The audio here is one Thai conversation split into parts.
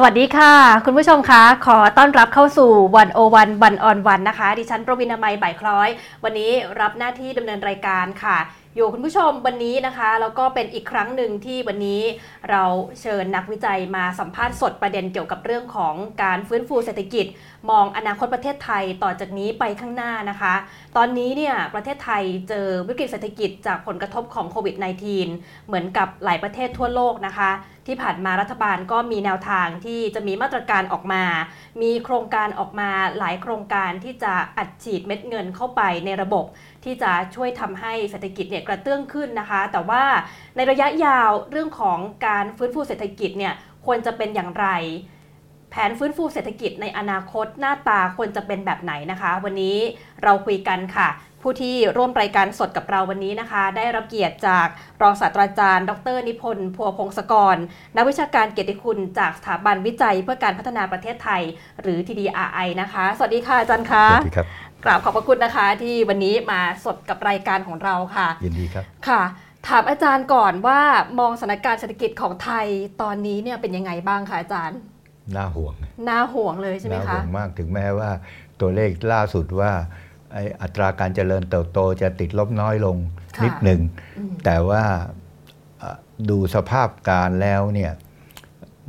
สวัสดีค่ะ คุณผู้ชมคะขอต้อนรับเข้าสู่วันโอวันวันออนวันนะคะ ดิฉันประวินามัยบ่ายคล้อย วันนี้รับหน้าที่ดำเนินรายการค่ะ อยู่คุณผู้ชมวันนี้นะคะแล้วก็เป็นอีกครั้งหนึ่งที่วันนี้เราเชิญนักวิจัยมาสัมภาษณ์สดประเด็นเกี่ยวกับเรื่องของการฟื้นฟูเศรษฐกิจ มองอนาคตประเทศไทยต่อจากนี้ไปข้างหน้านะคะ ตอนนี้เนี่ยประเทศไทยเจอวิกฤตเศรษฐกิจจากผลกระทบของโควิด -19 เหมือนกับหลายประเทศทั่วโลกนะคะ ที่ผ่านมารัฐบาลก็มีแนวทางที่จะมีมาตรการออกมา มีโครงการออกมาหลายโครงการที่จะอัดฉีดเม็ดเงินเข้าไปในระบบ ที่จะช่วยทำให้เศรษฐกิจเนี่ยกระเตื้องขึ้นนะคะ แต่ว่าในระยะยาวเรื่องของการฟื้นฟูเศรษฐกิจเนี่ยควรจะเป็นอย่างไรแผนฟื้นฟูเศรษฐกิจในอนาคตหน้าตาควรจะเป็นแบบไหนนะคะ วันนี้เราคุยกันค่ะ ผู้ที่ร่วมรายการสดกับเราวันนี้นะคะ ได้รับเกียรติจากรองศาสตราจารย์ ดร นิพนธ์พัวพงศกร นักวิชาการเกียรติคุณจากสถาบันวิจัยเพื่อการพัฒนาประเทศไทย หรือ TDRI นะคะ สวัสดีค่ะอาจารย์คะสวัสดีครับกราบขอบพระคุณนะคะ ที่วันนี้มาสดกับรายการของเราค่ะ ยินดีครับค่ะ ถามอาจารย์ก่อนว่ามองสถานการณ์เศรษฐกิจของไทยตอนนี้เนี่ยเป็นยังไงบ้างคะอาจารย์น่าห่วงน่าห่วงเลยใช่ไหมน่าคะห่วงมากถึงแม้ว่าตัวเลขล่าสุดว่าไอ้อัตราการเจริญเติบโตจะติดลบน้อยลงค่ะนิดหนึ่งอืมแต่ว่าเอ่อดูสภาพการแล้วเนี่ย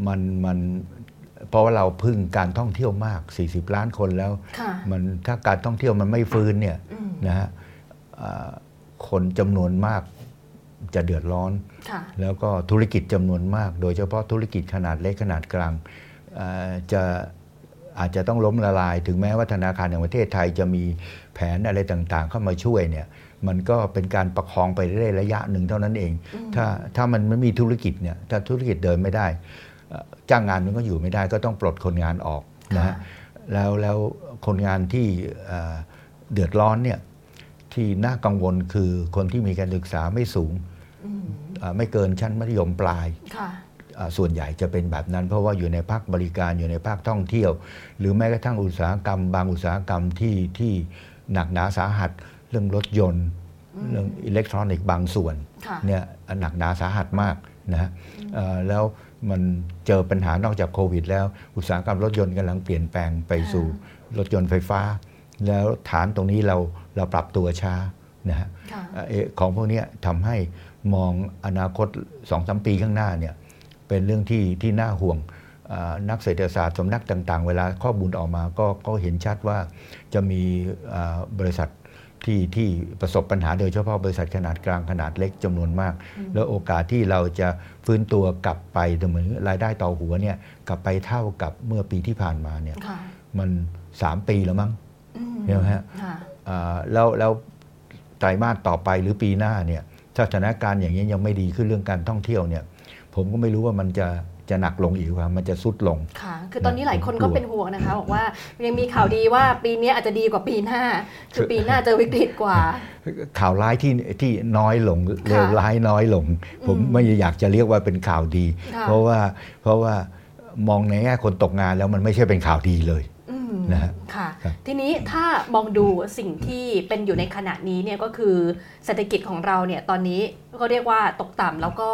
มันมันเพราะว่าเราพึ่งการท่องเที่ยวมาก 40 ล้านคนแล้วค่ะมันถ้าการท่องเที่ยวมันไม่ฟื้นเนี่ยอืมนะฮะเอ่อคนจำนวนมากจะเดือดร้อนค่ะแล้วก็ธุรกิจจำนวนมาก โดยเฉพาะธุรกิจขนาดเล็กขนาดกลางเอ่อจะอาจจะต้องล้มละลาย ถึงแม้ว่าธนาคารแห่งประเทศไทยจะมีแผนอะไรต่างๆ เข้ามาช่วยเนี่ยมันก็เป็นการประคองไปเรื่อยๆระยะหนึ่งเท่านั้นเองอืมถ้าถ้ามันไม่มีธุรกิจเนี่ยถ้าธุรกิจเดินไม่ได้เอ่อจ้างงานมันก็อยู่ไม่ได้ก็ต้องปลดคนงานออกนะฮะแล้วแล้วคนงานที่เอ่อเดือดร้อนเนี่ยที่น่ากังวลคือคนที่มีการศึกษาไม่สูงอืมอ่าไม่เกินชั้นมัธยมปลายค่ะอ่าส่วนใหญ่จะเป็นแบบนั้น เพราะว่าอยู่ในภาคบริการอยู่ในภาคท่องเที่ยว หรือแม้กระทั่งอุตสาหกรรม บางอุตสาหกรรมที่ที่ หนักหนาสาหัส เรื่องรถยนต์ เรื่องอิเล็กทรอนิกส์บางส่วนค่ะเนี่ยหนักหนาสาหัสมากนะฮะเอ่อแล้วมันเจอปัญหานอกจากโควิด แล้วอุตสาหกรรมรถยนต์กำลังเปลี่ยนแปลงไปสู่รถยนต์ไฟฟ้า แล้วฐานตรงนี้เราเราปรับตัวช้านะฮะค่ะเอ่อเอ่อของพวกเนี้ยทำให้มองอนาคต2อสปีข้างหน้าเนี่ยเป็นเรื่องที่ที่น่าห่วงเอ่อ นักเศรษฐศาสตร์สำนักต่างๆ เวลาข้อมูลออกมาก็ก็เห็นชัดว่าจะมีเอ่อบริษัทที่ที่ประสบปัญหาโดยเฉพาะบริษัทขนาดกลางขนาดเล็กจำนวนมาก แล้วโอกาสที่เราจะฟื้นตัวกลับไปเหมือนรายได้ต่อหัวเนี่ยกลับไปเท่ากับเมื่อปีที่ผ่านมาเนี่ยค่ะมัน 3 ปีแล้วมั้งอืมเห็นไหมฮะค่ะอ่าแล้วแล้วไตรมาสต่อไปหรือปีหน้าเนี่ยถ้าสถานการณ์อย่างนี้ยยังไม่ดีขึ้นเรื่องการท่องเที่ยวเนี่ย ผมก็ไม่รู้ว่ามันจะ จะหนักลงอีกว่ามันจะสุดลง ค่ะ คือตอนนี้หลายคนผมกลัก็วเป็นห่วงนะคะบอกว่ายังมีข่าวดีว่าปีนี้อาจจะดีกว่าปีหน้า คือปีหน้าเจอวิกฤตกว่า ข่าวร้ายที่ที่น้อยลงเลวร้ายน้อยลง ผมไม่อยากจะเรียกว่าเป็นข่าวดีค่ะเพราะว่าเพราะว่ามองในแง่คนตกงานแล้วมันไม่ใช่เป็นข่าวดีเลยอืมนะฮะค่ะครับทีนี้ถ้ามองดูสิ่งที่เป็นอยู่ในขณะนี้เนี่ยก็คือเศรษฐกิจของเราเนี่ยตอนนี้ก็เรียกว่าตกต่ำแล้วก็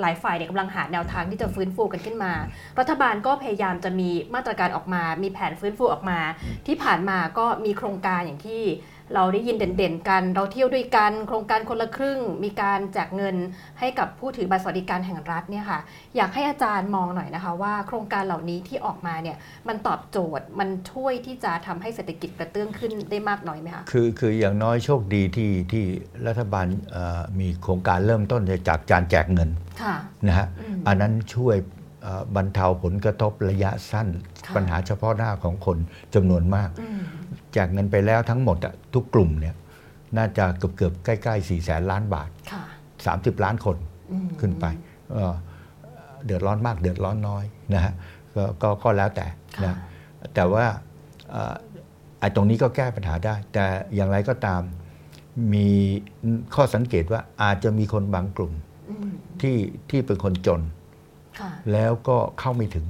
หลายฝ่ายเนี่ยกำลังหาแนวทางที่จะฟื้นฟูกันขึ้นมา รัฐบาลก็พยายามจะมีมาตรการออกมา มีแผนฟื้นฟูออกมา ที่ผ่านมาก็มีโครงการอย่างที่ เราได้ยินเด่นๆกัน เราเที่ยวด้วยกัน โครงการคนละครึ่ง มีการแจกเงินให้กับผู้ถือบัตรสวัสดิการแห่งรัฐเนี่ยค่ะ อยากให้อาจารย์มองหน่อยนะคะว่าโครงการเหล่านี้ที่ออกมาเนี่ยมันตอบโจทย์ มันช่วยที่จะทำให้เศรษฐกิจกระเตื้องขึ้นได้มากน้อยไหมคะ คือคืออย่างน้อยโชคดีที่ที่รัฐบาลเอ่อมีโครงการเริ่มต้นจากการแจกเงินค่ะนะฮะอืมอันนั้นช่วยเอ่อ บรรเทาผลกระทบระยะสั้นค่ะปัญหาเฉพาะหน้าของคนจำนวนมากอืมแจกเงินไปแล้วทั้งหมดอะทุกกลุ่มเนี่ยน่าจะเกือบเกือบๆใกล้ๆ4ี่แสนล้านบาทค่ะ30 ล้านคนอืมขึ้นไปเอ่อเดือดร้อนมากเดือดร้อนน้อยนะฮะก็ก็ก็แล้วแต่ค่ะนะแต่ว่าเอ่อไอ้ตรงนี้ก็แก้ปัญหาได้ แต่อย่างไรก็ตามมีข้อสังเกตว่าอาจจะมีคนบางกลุ่มอืมที่ที่เป็นคนจนค่ะ แล้วก็เข้าไม่ถึง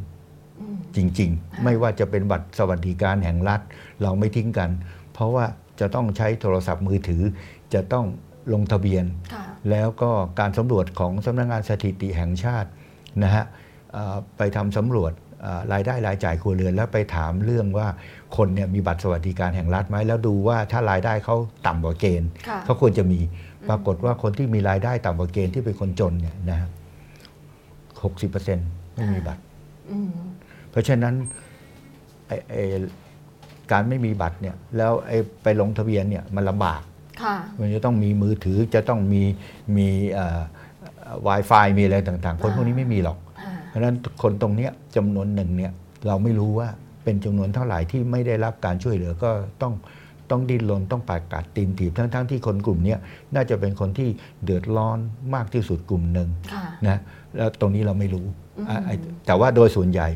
อืมจริง ๆ ไม่ว่าจะเป็นบัตรสวัสดิการแห่งรัฐ เราไม่ทิ้งกัน เพราะว่าจะต้องใช้โทรศัพท์มือถือ จะต้องลงทะเบียนค่ะแล้วก็การสำรวจของสำนักงานสถิติแห่งชาตินะฮะเอ่อไปทำสำรวจเอ่อรายได้รายจ่ายครัวเรือนแล้วไปถามเรื่องว่าคนเนี่ยมีบัตรสวัสดิการแห่งรัฐไหมแล้วดูว่าถ้ารายได้เขาต่ำกว่าเกณฑ์ค่ะเขาควรจะมีปรากฏว่าคนที่มีรายได้ต่ำกว่าเกณฑ์ที่เป็นคนจนเนี่ยนะครับ หกสิบเปอร์เซ็นต์ไม่มีบัตรอืมเพราะฉะนั้นไอ้ไอ้การไม่มีบัตรเนี่ยแล้วไอ้ไปลงทะเบียนเนี่ยมันลำบากค่ะมันจะต้องมีมือถือจะต้องมีมีเอ่อ Wi-Fi มีอะไรต่าง ๆ คนพวกนี้ไม่มีหรอกค่ะเพราะฉะนั้นคนตรงเนี้ยจำนวนหนึ่งเนี่ยเราไม่รู้ว่าเป็นจำนวนเท่าไหร่ที่ไม่ได้รับการช่วยเหลือก็ต้อง ต้องดิ้นรนต้องปากกัดตีนถีบทั้งๆที่คนกลุ่มเนี้ยน่าจะเป็นคนที่เดือดร้อนมากที่สุดกลุ่มหนึ่งค่ะนะแล้วตรงนี้เราไม่รู้อืมอะไอ้แต่ว่าโดยส่วนใหญ่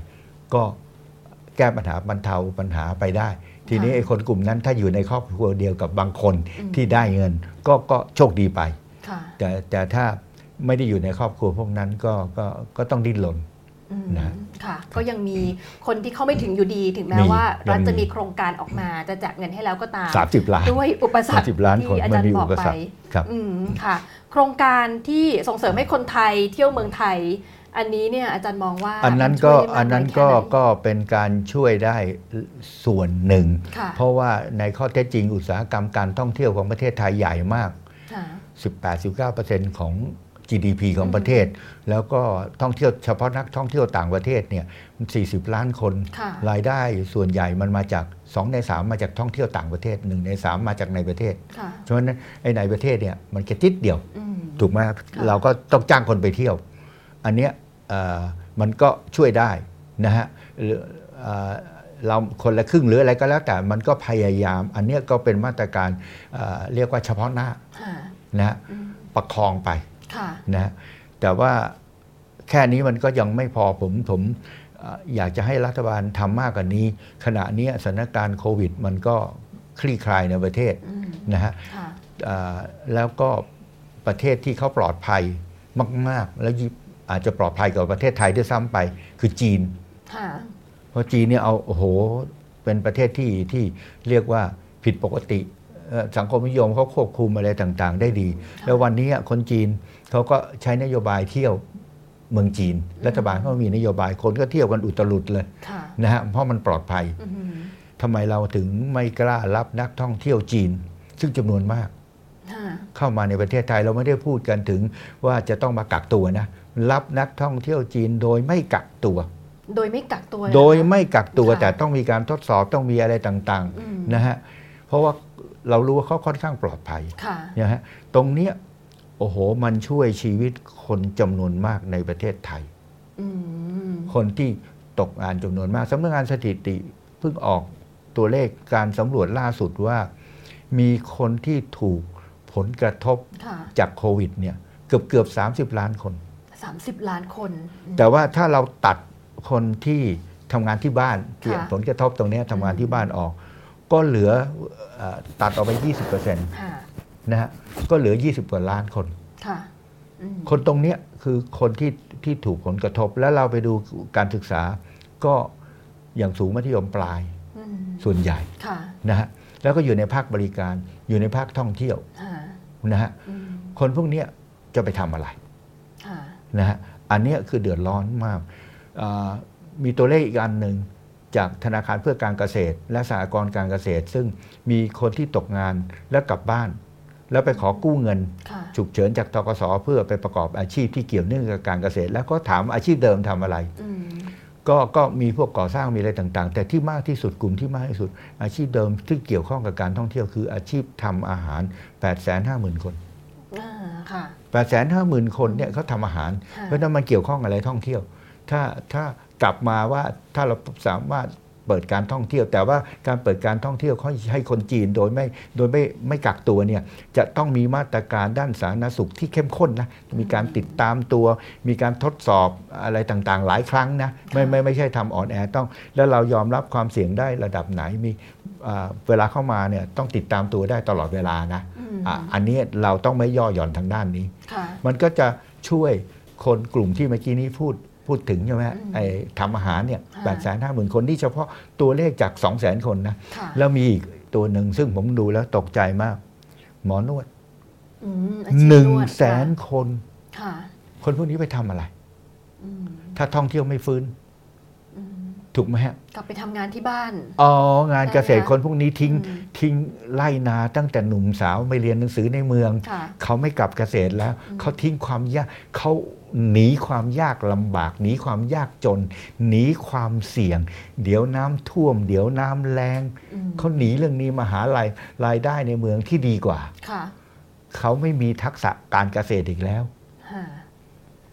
ก็แก้ปัญหาบรรเทาปัญหาไปได้ ทีนี้ไอ้คนกลุ่มนั้นถ้าอยู่ในครอบครัวเดียวกับบางคนที่ได้เงิน ก็ก็โชคดีไปค่ะแต่แต่ถ้าไม่ได้อยู่ในครอบครัวพวกนั้นก็ก็ก็ต้องดิ้นรนอืม นะค่ะก็ยังมีคนที่เข้าไม่ถึงอยู่ดีถึงแม้มีว่ารัฐยังมีจะมีโครงการออกมาจะแจกเงินให้แล้วก็ตาม 30 ล้านด้วยอุปสรรค30ล้านคนที่อามัจารนมีย์บอุอกปไปสรรคครับอืมค่ะ โครงการที่ส่งเสริมให้คนไทยเที่ยวเมืองไทย อันนี้เนี่ยอาจารย์มองว่า อันนั้นมัก็ช่วยได้มากอันนั้นยแค่ก็ไหก็เป็นการช่วยได้ส่วนหนึ่งค่ะเพราะว่าในข้อเท็จจริงอุตสาหกรรมการท่องเที่ยวของประเทศไทยใหญ่มากค่ะ18-19%ของ GDP ของประเทศ แล้วก็ท่องเที่ยวเฉพาะนักท่องเที่ยวต่างประเทศเนี่ยมัน40 ล้านคนค่ะรายได้ส่วนใหญ่มันมาจาก 2 ใน 3 มาจากท่องเที่ยวต่างประเทศ 1 ใน 3 มาจากในประเทศค่ะเพราะฉะนั้นไอ้ในประเทศเนี่ยมันแค่ติดเดียวอืมถูกไหมค่ะเราก็ต้องจ้างคนไปเที่ยว อันเนี้ยเอ่อมันก็ช่วยได้นะฮะหรือเอ่อเราคนละครึ่งหรืออะไรก็แล้วแต่มันก็พยายาม อันเนี้ยก็เป็นมาตรการเอ่อเรียกว่าเฉพาะหน้าค่ะนะฮะอืมประคองไปค่ะ นะฮะแต่ว่าแค่นี้มันก็ยังไม่พอผมผมเอ่ออยากจะให้รัฐบาลทำมากกว่านี้ ขณะเนี้ยสถานการณ์โควิด มันก็คลี่คลายในประเทศอืมนะฮะค่ะอ่าแล้วก็ประเทศที่เขาปลอดภัยมาก ๆ แล้วยิ่งอาจจะปลอดภัยกว่าประเทศไทยด้วยซ้ำไป คือจีนค่ะเพราะจีนเนี่ยเอาโอ้โหเป็นประเทศที่ที่เรียกว่าผิดปกติเอ่อสังคมนิยมเขาควบคุมอะไรต่าง ๆ ได้ดี แล้ววันนี้คนจีน เขาก็ใช้นโยบายเที่ยวเมืองจีน รัฐบาลเขามีนโยบายคนก็เที่ยวกันอุตลุดเลยค่ะนะฮะเพราะมันปลอดภัยอืมทำไมเราถึงไม่กล้ารับนักท่องเที่ยวจีน ซึ่งจำนวนมากค่ะเข้ามาในประเทศไทยเราไม่ได้พูดกันถึงว่าจะต้องมากักตัวนะ รับนักท่องเที่ยวจีนโดยไม่กักตัว โดยไม่กักตัว โดยไม่กักตัวค่ะแต่ต้องมีการทดสอบต้องมีอะไรต่างอืมๆนะฮะเพราะว่าเรารู้ว่าเขาค่อนข้างปลอดภัยค่ะนะฮะตรงเนี้ย โอ้โห มันช่วยชีวิตคนจำนวนมากในประเทศไทยอืมคนที่ตกงานจำนวนมากสำนักงานสถิติเพิ่งออกตัวเลขการสำรวจล่าสุดว่า มีคนที่ถูกผลกระทบค่ะจากโควิดเนี่ยเกือบเกือบ 30 ล้านคนสามสิบล้านคนอืมแต่ว่าถ้าเราตัดคนที่ทำงานที่บ้านที่ค่ะผลกระทบตรงเนี้ยทำงานที่บ้านออก ก็เหลือเอ่อตัดออกไป 20% นค่ะะฮะก็เหลือ 20 กว่าล้านคน ค่ะอืมคนตรงเนี้ยคือคนที่ที่ถูกผลกระทบ แล้วเราไปดูการศึกษาก็อย่างสูงมัธยมปลายอืมส่วนใหญ่ค่ะนะฮะแล้วก็อยู่ในภาคบริการอยู่ในภาคท่องเที่ยวค่ะนะฮะอืมคนพวกเนี้ยจะไปทำอะไร ค่ะนะฮะอันเนี้ยคือเดือดร้อนมากอ่ามีตัวเลขอีกอันหนึ่งจากธนาคารเพื่อการเกษตร และสหกรณ์การเกษตร ซึ่งมีคนที่ตกงานแล้วกลับบ้าน แล้วไปขอกู้เงินค่ะฉุกเฉินจากทกสเพื่อไปประกอบอาชีพที่เกี่ยวเนื่องกับการเกษตร แล้วก็ถามอาชีพเดิมทำอะไรอืมก็ก็มีพวกก่อสร้างมีอะไรต่าง ๆ แต่ที่มากที่สุดกลุ่มที่มากที่สุด อาชีพเดิมที่เกี่ยวข้องกับการท่องเที่ยวคืออาชีพทำอาหาร 850,000 คนอ่าค่ะ850,000คนเนี่ยเขาทำอาหารค่ะเพราะฉะนั้นมันเกี่ยวข้องอะไรท่องเที่ยว ถ้าถ้ากลับมาว่าถ้าเราสามารถ เปิดการท่องเที่ยว แต่ว่าการเปิดการท่องเที่ยวเขาให้คนจีนโดยไม่โดยไม่ไม่กักตัวเนี่ยจะต้องมีมาตรการด้านสาธารณสุขที่เข้มข้นนะมีการติดตามตัว มีการทดสอบอะไรต่างๆ หลายครั้งนะไม่ไม่ไม่ใช่ทำอ่อนแอต้อง แล้วเรายอมรับความเสี่ยงได้ระดับไหนมีอ่าเวลาเข้ามาเนี่ยต้องติดตามตัวได้ตลอดเวลานะอืมอะอันนี้เราต้องไม่ย่อหย่อนทางด้านนี้ค่ะมันก็จะช่วยคนกลุ่มที่เมื่อกี้นี้พูด พูดถึงใช่ไหมฮะอืมไอ้ทำอาหารเนี่ยค่ะแปดแสนห้าหมื่นคนนี่เฉพาะตัวเลขจากสองแสนคนนะค่ะแล้วมีอีกตัวหนึ่งซึ่งผมดูแล้วตกใจมาก หมอนวดอืมอาชีพหนึ่งวดแสนคนค่ะคนพวกนี้ไปทำอะไรอืมถ้าท่องเที่ยวไม่ฟื้นอืม ถูกไหมฮะกลับไปทำงานที่บ้าน อ๋อ งานเกษตรได้ไหมคะคนพวกนี้ทิ้งอืมทิ้งไล่นาตั้งแต่หนุ่มสาวไปเรียนหนังสือในเมืองค่ะเขาไม่กลับเกษตรแล้วอืมเขาทิ้งความยากเขาหนีความยากลำบาก หนีความยากจน หนีความเสี่ยง เดี๋ยวน้ำท่วม เดี๋ยวน้ำแรงอืมเขาหนีเรื่องนี้มาหารายรายได้ในเมืองที่ดีกว่าค่ะเขาไม่มีทักษะการเกษตรอีกแล้วค่ะ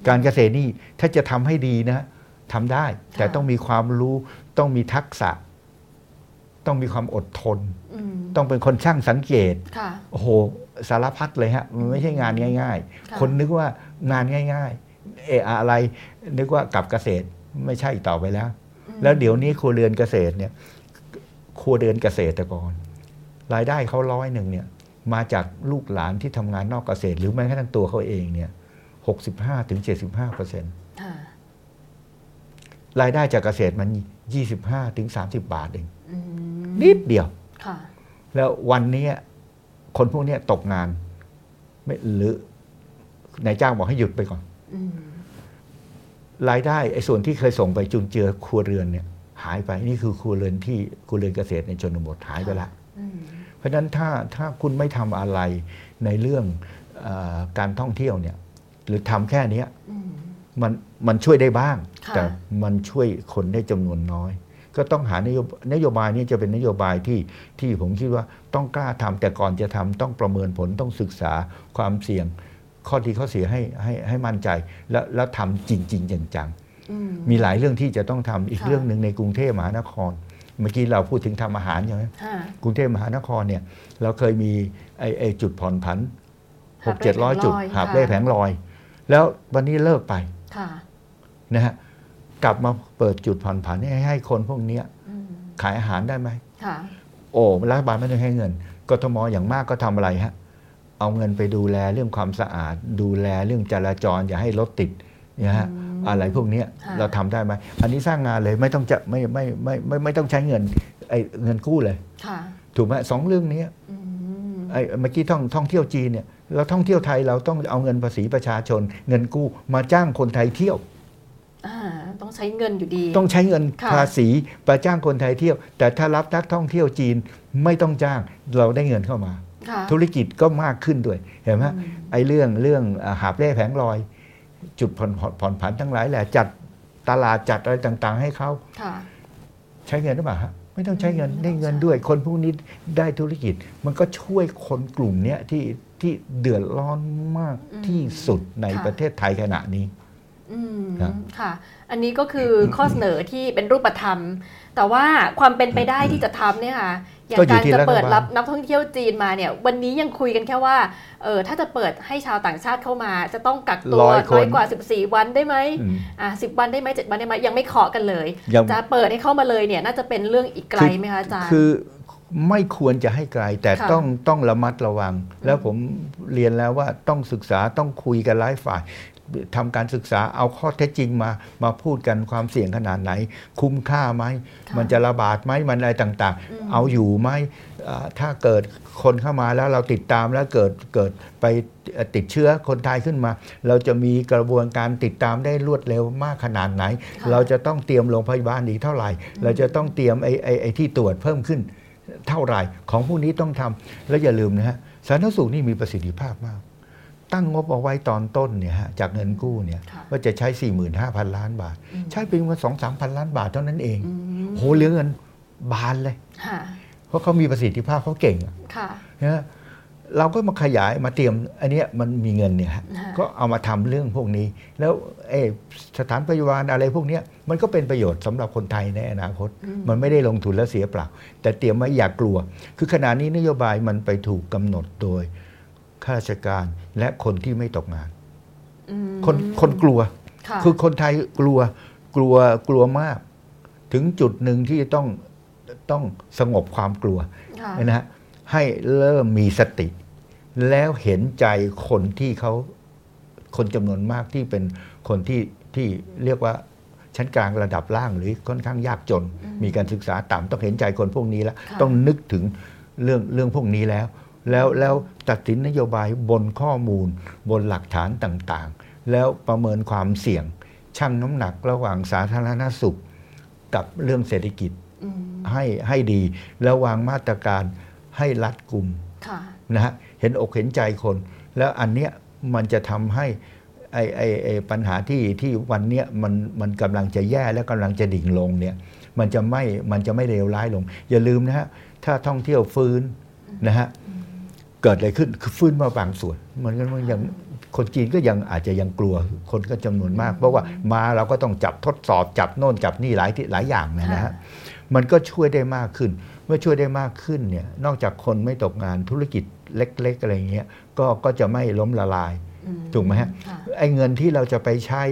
การเกษตรนี่ถ้าจะทำให้ดีนะ ทำได้ แต่ค่ะต้องมีความรู้ต้องมีทักษะ ต้องมีความอดทนอืมต้องเป็นคนช่างสังเกตค่ะโอ้โหสารพัดเลยฮะมันไม่ใช่งานง่ายค่ะๆคนนึกว่างานง่าย ๆเอออะไร นึกว่ากับเกษตรไม่ใช่ต่อไปแล้วอืมแล้วเดี๋ยวนี้ครัวเรือนเกษตรเนี่ยครัวเรือนเกษตรกร รายได้เขาร้อยหนึ่งเนี่ย มาจากลูกหลานที่ทำงานนอกเกษตร หรือแม้กระทั่งตัวเขาเองเนี่ยหกสิบห้าถึงเจ็ดสิบห้าเปอร์เซ็นต์ค่ะ รายได้จากเกษตรมันยี่สิบห้าถึงสามสิบบาทเองอืมนิดเดียวค่ะแล้ววันนี้คนพวกเนี้ยตกงาน ไม่หรือนายจ้างบอกให้หยุดไปก่อนอืมรายได้ไอ้ส่วนที่เคยส่งไปจุนเจือครัวเรือนเนี่ย หายไปนี่คือครัวเรือนที่ครัวเรือนเกษตรในชนบทหายไปละอืมเพราะฉะนั้นถ้าถ้าคุณไม่ทำอะไรในเรื่องเออการท่องเที่ยวเนี่ย หรือทำแค่เนี้ยอื มมันมันช่วยได้บ้างค่ะแต่มันช่วยคนได้จำนวนน้อย ก็ต้องหานโยบนโยบายนี้จะเป็นนโยบายที่ที่ผมคิดว่าต้องกล้าทำแต่ก่อนจะทำต้องประเมินผลต้องศึกษาความเสี่ยง ข้อดีข้อเสียให้ให้ให้มั่นใจ แล้วแล้วทำจริงๆจังอืมๆมีหลายเรื่องที่จะต้องทำอีกค่ะเรื่องหนึ่งในกรุงเทพมหานครเมื่อกี้เราพูดถึงทำอาหารใช่ไหมค่ะกรุงเทพมหานครเนี่ยเราเคยมีไอ้ไอ้จุดผ่อนผันหหากบเจ็ดร้อยแผงลอยจุดหาบเล่ค่ะแผงลอย แล้ววันนี้เลิกไปค่ะ นะฮะกลับมาเปิดจุดผ่อนผันให้ให้คนพวกเนี้ยอืมขายอาหารได้ไหมค่ะโอ้รัฐบาลไม่ต้องให้เงินกทมอย่างมากก็ทำอะไรฮะเอาเงินไปดูแลเรื่องความสะอาด ดูแลเรื่องจราจร อย่าให้รถติดนะฮะอืมอะไรพวกเนี้ยค่ะเราทำได้ไหมอันนี้สร้างงานเลยไม่ต้องจะไม่ไม่ไม่ไม่ไม่ต้องใช้เงินไอ้เงินกู้เลยค่ะถูกไหมสองเรื่องนี้อืมไอ้เมื่อกี้ท่องท่องเที่ยวจีนเนี่ย เราท่องเที่ยวไทยเราต้องเอาเงินภาษีประชาชน เงินกู้มาจ้างคนไทยเที่ยวอ่าต้องใช้เงินอยู่ดี ต้องใช้เงินค่ะภาษีประจ้างคนไทยเที่ยว แต่ถ้ารับนักท่องเที่ยวจีนไม่ต้องจ้างเราได้เงินเข้ามาค่ะธุรกิจก็มากขึ้นด้วยเห็นไหมอืมไอ้เรื่องเรื่องอ่าหาบเล่แผงลอย จุดผ่อนผ่อนผ่อนผันทั้งหลายแหละจัดตลาดจัดอะไรต่างๆ ให้เขาค่ะใช้เงินหรือเปล่าฮะไม่ต้องใช้เงินอืมได้เงินใช่ด้วย คนพวกนี้ได้ธุรกิจ มันก็ช่วยคนกลุ่มเนี้ยที่ ที่เดือดร้อนมากที่สุดในประเทศไทยขณะนี้อืมครับค่ะ อันนี้ก็คือข้อเสนอที่เป็นรูปธรรม แต่ว่าความเป็นไปได้ที่จะทำเนี่ยค่ะอย่างก็อยู่การที่จะรัฐบาลเปิดรับนักท่องเที่ยวจีนมาเนี่ย วันนี้ยังคุยกันแค่ว่าเออถ้าจะเปิดให้ชาวต่างชาติเข้ามา จะต้องกักตัวร้อยคนน้อยกว่า 14 วันได้ไหมอืมอ่าสิวันได้ไหมเจ็ดวันได้ไหมยังไม่เคาะกันเลยยังจะเปิดให้เข้ามาเลยเนี่ย น่าจะเป็นเรื่องอีกไกลไหมคะอาจารย์คือ ไม่ควรจะให้ไกล แต่ค่ะ ต้องต้องระมัดระวัง แล้วผมเรียนแล้วว่าต้องศึกษาต้องคุยกันหลายฝ่ายทำการศึกษาเอาข้อเท็จจริงมามาพูดกันความเสี่ยงขนาดไหน คุ้มค่าไหม ค่ะมันจะระบาดไหมมันอะไรต่างอืม ๆ เอาอยู่ไหมอ่าถ้าเกิดคนเข้ามาแล้วเราติดตามแล้วเกิดเกิดไปติดเชื้อคนไทยขึ้นมา เราจะมีกระบวนการติดตามได้รวดเร็วมากขนาดไหน ค่ะ เราจะต้องเตรียมโรงพยาบาลอีกเท่าไหร่ เราจะต้องเตรียมไอ้ไอ้ไอ้ที่ตรวจเพิ่มขึ้น เท่าไหร่ของพวกนี้ต้องทำแล้วอย่าลืมนะฮะสาธารณสุขนี่มีประสิทธิภาพมาก ตั้งงบเอาไว้ตอนต้นเนี่ยฮะจากเงินกู้เนี่ยค่ะว่าจะใช้ 45,000 ล้านบาทอืมใช้ไปประมาณสองสามพันล้านบาทเท่านั้นเองอืมโหเหลือเงินบานเลยค่ะเพราะเขามีประสิทธิภาพเขาเก่งอะค่ะนะ เราก็มาขยายมาเตรียม อันเนี้ยมันมีเงินเนี่ยฮะค่ะก็เอามาทำเรื่องพวกนี้ แล้วเออสถานพยาบาลอะไรพวกเนี้ยมันก็เป็นประโยชน์สำหรับคนไทยในอนาคตอืมมันไม่ได้ลงทุนแล้วเสียเปล่า แต่เตรียมไว้อย่ากลัว คือขณะนี้นโยบายมันไปถูกกำหนดโดยข้าราชการและคนที่ไม่ตกงานอืมคนคนกลัวค่ะคือคนไทยกลัวกลัวกลัวมาก ถึงจุดหนึ่งที่ต้องต้องสงบความกลัวค่ะนะฮะให้เริ่มมีสติ แล้วเห็นใจคนที่เขาคนจำนวนมากที่เป็นคนที่ที่เรียกว่าชั้นกลางระดับล่างหรือค่อนข้างยากจนอืมมีการศึกษาต่ำต้องเห็นใจคนพวกนี้แล้วค่ะต้องนึกถึงเรื่องเรื่องพวกนี้แล้ว แล้วแล้วตัดสินนโยบายบนข้อมูล บนหลักฐานต่างๆ แล้วประเมินความเสี่ยง ชั่งน้ำหนักระหว่างสาธารณสุข กับเรื่องเศรษฐกิจอืมให้ให้ดี แล้ววางมาตรการให้รัดกุมค่ะนะฮะ เห็นอกเห็นใจคน แล้วอันเนี้ยมันจะทำให้ไอไอไอปัญหาที่ที่วันเนี้ยมันมันกำลังจะแย่และกำลังจะดิ่งลงเนี่ยมันจะไม่มันจะไม่เลวร้ายลง อย่าลืมนะฮะถ้าท่องเที่ยวฟื้นนะฮะเกิดอะไรขึ้นคือฟื้นมาบางส่วนมันก็มันยังคนจีนก็ยังอาจจะยังกลัวคนก็จำนวนมาก เพราะว่ามาเราก็ต้องจับทดสอบจับโน่นจับนี่หลายที่หลายอย่างนะนะฮะมันก็ช่วยได้มากขึ้น เมื่อช่วยได้มากขึ้นเนี่ยนอกจากคนไม่ตกงานธุรกิจ เล็ก ๆ อะไรเงี้ยก็ก็จะไม่ล้มละลายอืมถูกไหมฮะค่ะไอ้เงินที่เราจะไปใช้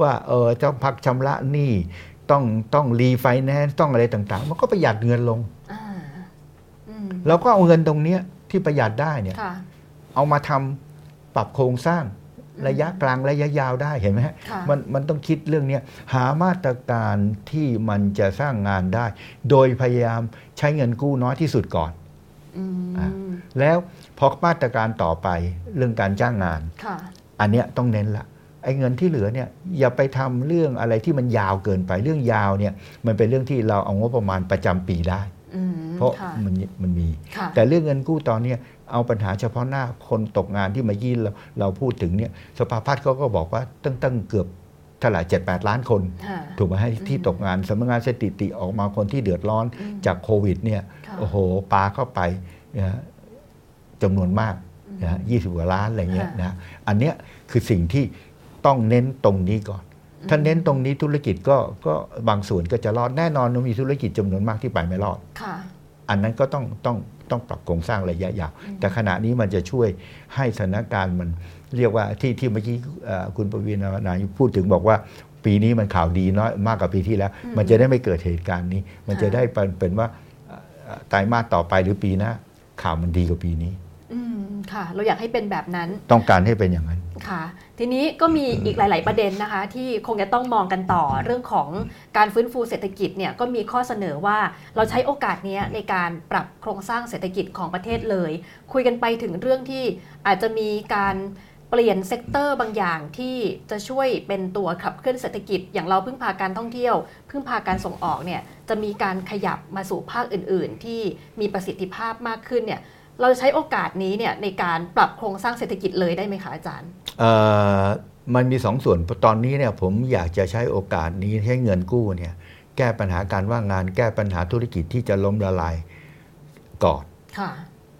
ว่าเออต้องพักชำระหนี้ต้องต้องรีไฟแนนซ์ต้องอะไรต่าง ๆ มันก็ประหยัดเงินลงอ่าอืมเราก็เอาเงินตรงเนี้ยที่ประหยัดได้เนี่ยค่ะเอามาทำปรับโครงสร้างระยะกลางระยะยาวได้เห็นไหมฮะค่ะมันมันต้องคิดเรื่องเนี้ยหามาตรการที่มันจะสร้างงานได้ โดยพยายามใช้เงินกู้น้อยที่สุดก่อนอือะมแล้ว พอมาตรการต่อไปเรื่องการจ้างงานค่ะอันเนี้ยต้องเน้นละไอ้เงินที่เหลือเนี่ยอย่าไปทำเรื่องอะไรที่มันยาวเกินไปเรื่องยาวเนี่ยมันเป็นเรื่องที่เราเอางบประมาณประจำปีได้อืมเพราะค่ะมันมันมีค่ะแต่เรื่องเงินกู้ตอนเนี้ยเอาปัญหาเฉพาะหน้าคนตกงานที่มายี่เราเราพูดถึงเนี่ยสภาพัฒน์เขาก็บอกว่าตั้งตั้งเกือบเท่าไหร่เจ็ดแปดล้านคนค่ะถูกไหมให้ที่ตกงานสำนักงานสถิติออกมาคนที่เดือดร้อนอืมจากโควิดเนี่ยค่ะโอ้โหปาเข้าไปนะฮะ จำนวนมากนะฮะยี่สิบกว่าล้านอะไรเงี้ยค่ะนะอันเนี้ยคือสิ่งที่ต้องเน้นตรงนี้ก่อน ถ้าเน้นตรงนี้ธุรกิจก็ก็บางส่วนก็จะรอดแน่นอนว่ามีธุรกิจจำนวนมากที่ไปไม่รอดค่ะอันนั้นก็ต้องต้องต้องปรับโครงสร้างระยะยาวอืมแต่ขณะนี้มันจะช่วยให้สถานการณ์มันเรียกว่าที่ที่เมื่อกี้เอ่อคุณประวินนายพูดถึงบอกว่าปีนี้มันข่าวดีน้อยมากกว่าปีที่แล้ว มันจะได้ไม่เกิดเหตุการณ์นี้ มันจะได้เป็นเป็นว่าเอ่อเอ่อไตรมาสต่อไปหรือปีหน้าข่าวมันดีกว่าปีนี้อืม ค่ะ เราอยากให้เป็นแบบนั้น ต้องการให้เป็นอย่างนั้นค่ะ ทีนี้ก็มีอีกหลาย ๆ ประเด็นนะคะ ที่คงจะต้องมองกันต่อเรื่องของการฟื้นฟูเศรษฐกิจเนี่ยก็มีข้อเสนอว่าเราใช้โอกาสเนี้ยในการปรับโครงสร้างเศรษฐกิจของประเทศเลย คุยกันไปถึงเรื่องที่อาจจะมีการเปลี่ยน sector บางอย่างที่จะช่วยเป็นตัวขับเคลื่อนเศรษฐกิจ อย่างเราพึ่งพาการท่องเที่ยว พึ่งพาการส่งออกเนี่ยจะมีการขยับมาสู่ภาคอื่น ๆ ที่มีประสิทธิภาพมากขึ้นเนี่ย เราจะใช้โอกาสนี้เนี่ยในการปรับโครงสร้างเศรษฐกิจเลยได้ไหมคะอาจารย์เอ่อมันมีสองส่วนตอนนี้เนี่ยผมอยากจะใช้โอกาสนี้ให้เงินกู้เนี่ยแก้ปัญหาการว่างงาน แก้ปัญหาธุรกิจที่จะล้มละลายก่อนค่ะ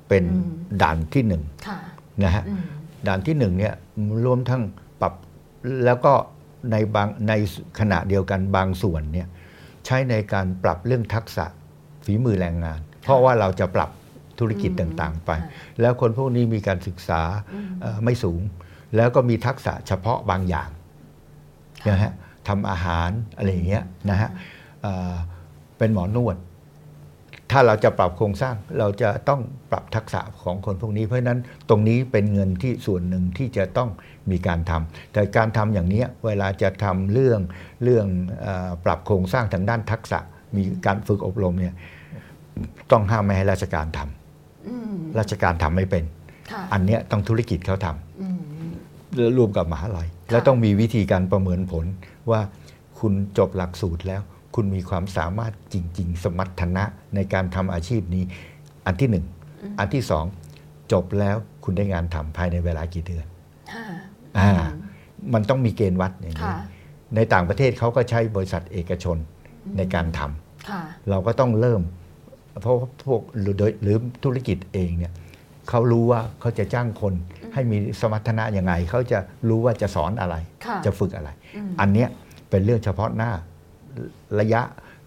เป็นอืมด่านที่หนึ่งค่ะนะฮะอืมด่านที่หนึ่งเนี่ยรวมทั้งปรับแล้วก็ในบางในขณะเดียวกันบางส่วนเนี่ยใช้ในการปรับเรื่องทักษะฝีมือแรงงาน เพราะว่าเราจะปรับ ธุรกิจอืมต่างๆไปค่ะแล้วคนพวกนี้มีการศึกษาอืมเอ่อไม่สูง แล้วก็มีทักษะเฉพาะบางอย่างนะฮะทำอาหารอะไรอย่างเงี้ยนะฮะเอ่อเป็นหมอนวด ถ้าเราจะปรับโครงสร้างเราจะต้องปรับทักษะของคนพวกนี้ เพราะฉะนั้นตรงนี้เป็นเงินที่ส่วนหนึ่งที่จะต้องมีการทำแต่การทำอย่างเนี้ยเวลาจะทำเรื่องเรื่องเออปรับโครงสร้างทางด้านทักษะมีการฝึกอบรมเนี่ยต้องห้ามไม่ให้ราชการทำอืม ราชการทำไม่เป็นค่ะอันเนี้ยต้องธุรกิจเขาทำอืมรวมกับมหาลัย แล้วต้องมีวิธีการประเมินผลว่าคุณจบหลักสูตรแล้ว คุณมีความสามารถจริง ๆ สมรรถนะในการทำอาชีพนี้ อันที่หนึ่ง อันที่สองจบแล้วคุณได้งานทำภายในเวลากี่เดือนค่ะอ่ามันต้องมีเกณฑ์วัดอย่างนี้ค่ะในต่างประเทศเขาก็ใช้บริษัทเอกชนในการทำค่ะเราก็ต้องเริ่ม เพราะว่าพวกหรือโดยหรือธุรกิจเองเนี่ยเขารู้ว่าเขาจะจ้างคนให้มีสมรรถนะยังไง เขาจะรู้ว่าจะสอนอะไรค่ะจะฝึกอะไรอืมอันเนี้ยเป็นเรื่องเฉพาะหน้าระยะ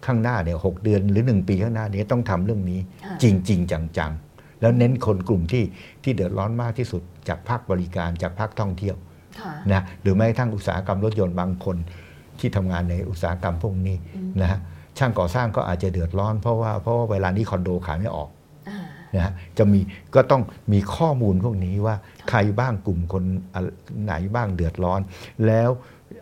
ข้างหน้าเนี่ยหกเดือนหรือ 1 ปีข้างหน้านี้ต้องทำเรื่องนี้ค่ะจริงๆจังๆ แล้วเน้นคนกลุ่มที่ที่เดือดร้อนมากที่สุดจากภาคบริการจากภาคท่องเที่ยวค่ะนะหรือแม้กระทั่งอุตสาหกรรมรถยนต์บางคนที่ทำงานในอุตสาหกรรมพวกนี้นะฮะ ช่างก่อสร้างก็อาจจะเดือดร้อน เพราะว่าเพราะว่าเวลานี้คอนโดขายไม่ออกอ่านะฮะจะมีก็ต้องมีข้อมูลพวกนี้ว่าใครบ้างกลุ่มคนอะไหนบ้างเดือดร้อน แล้ว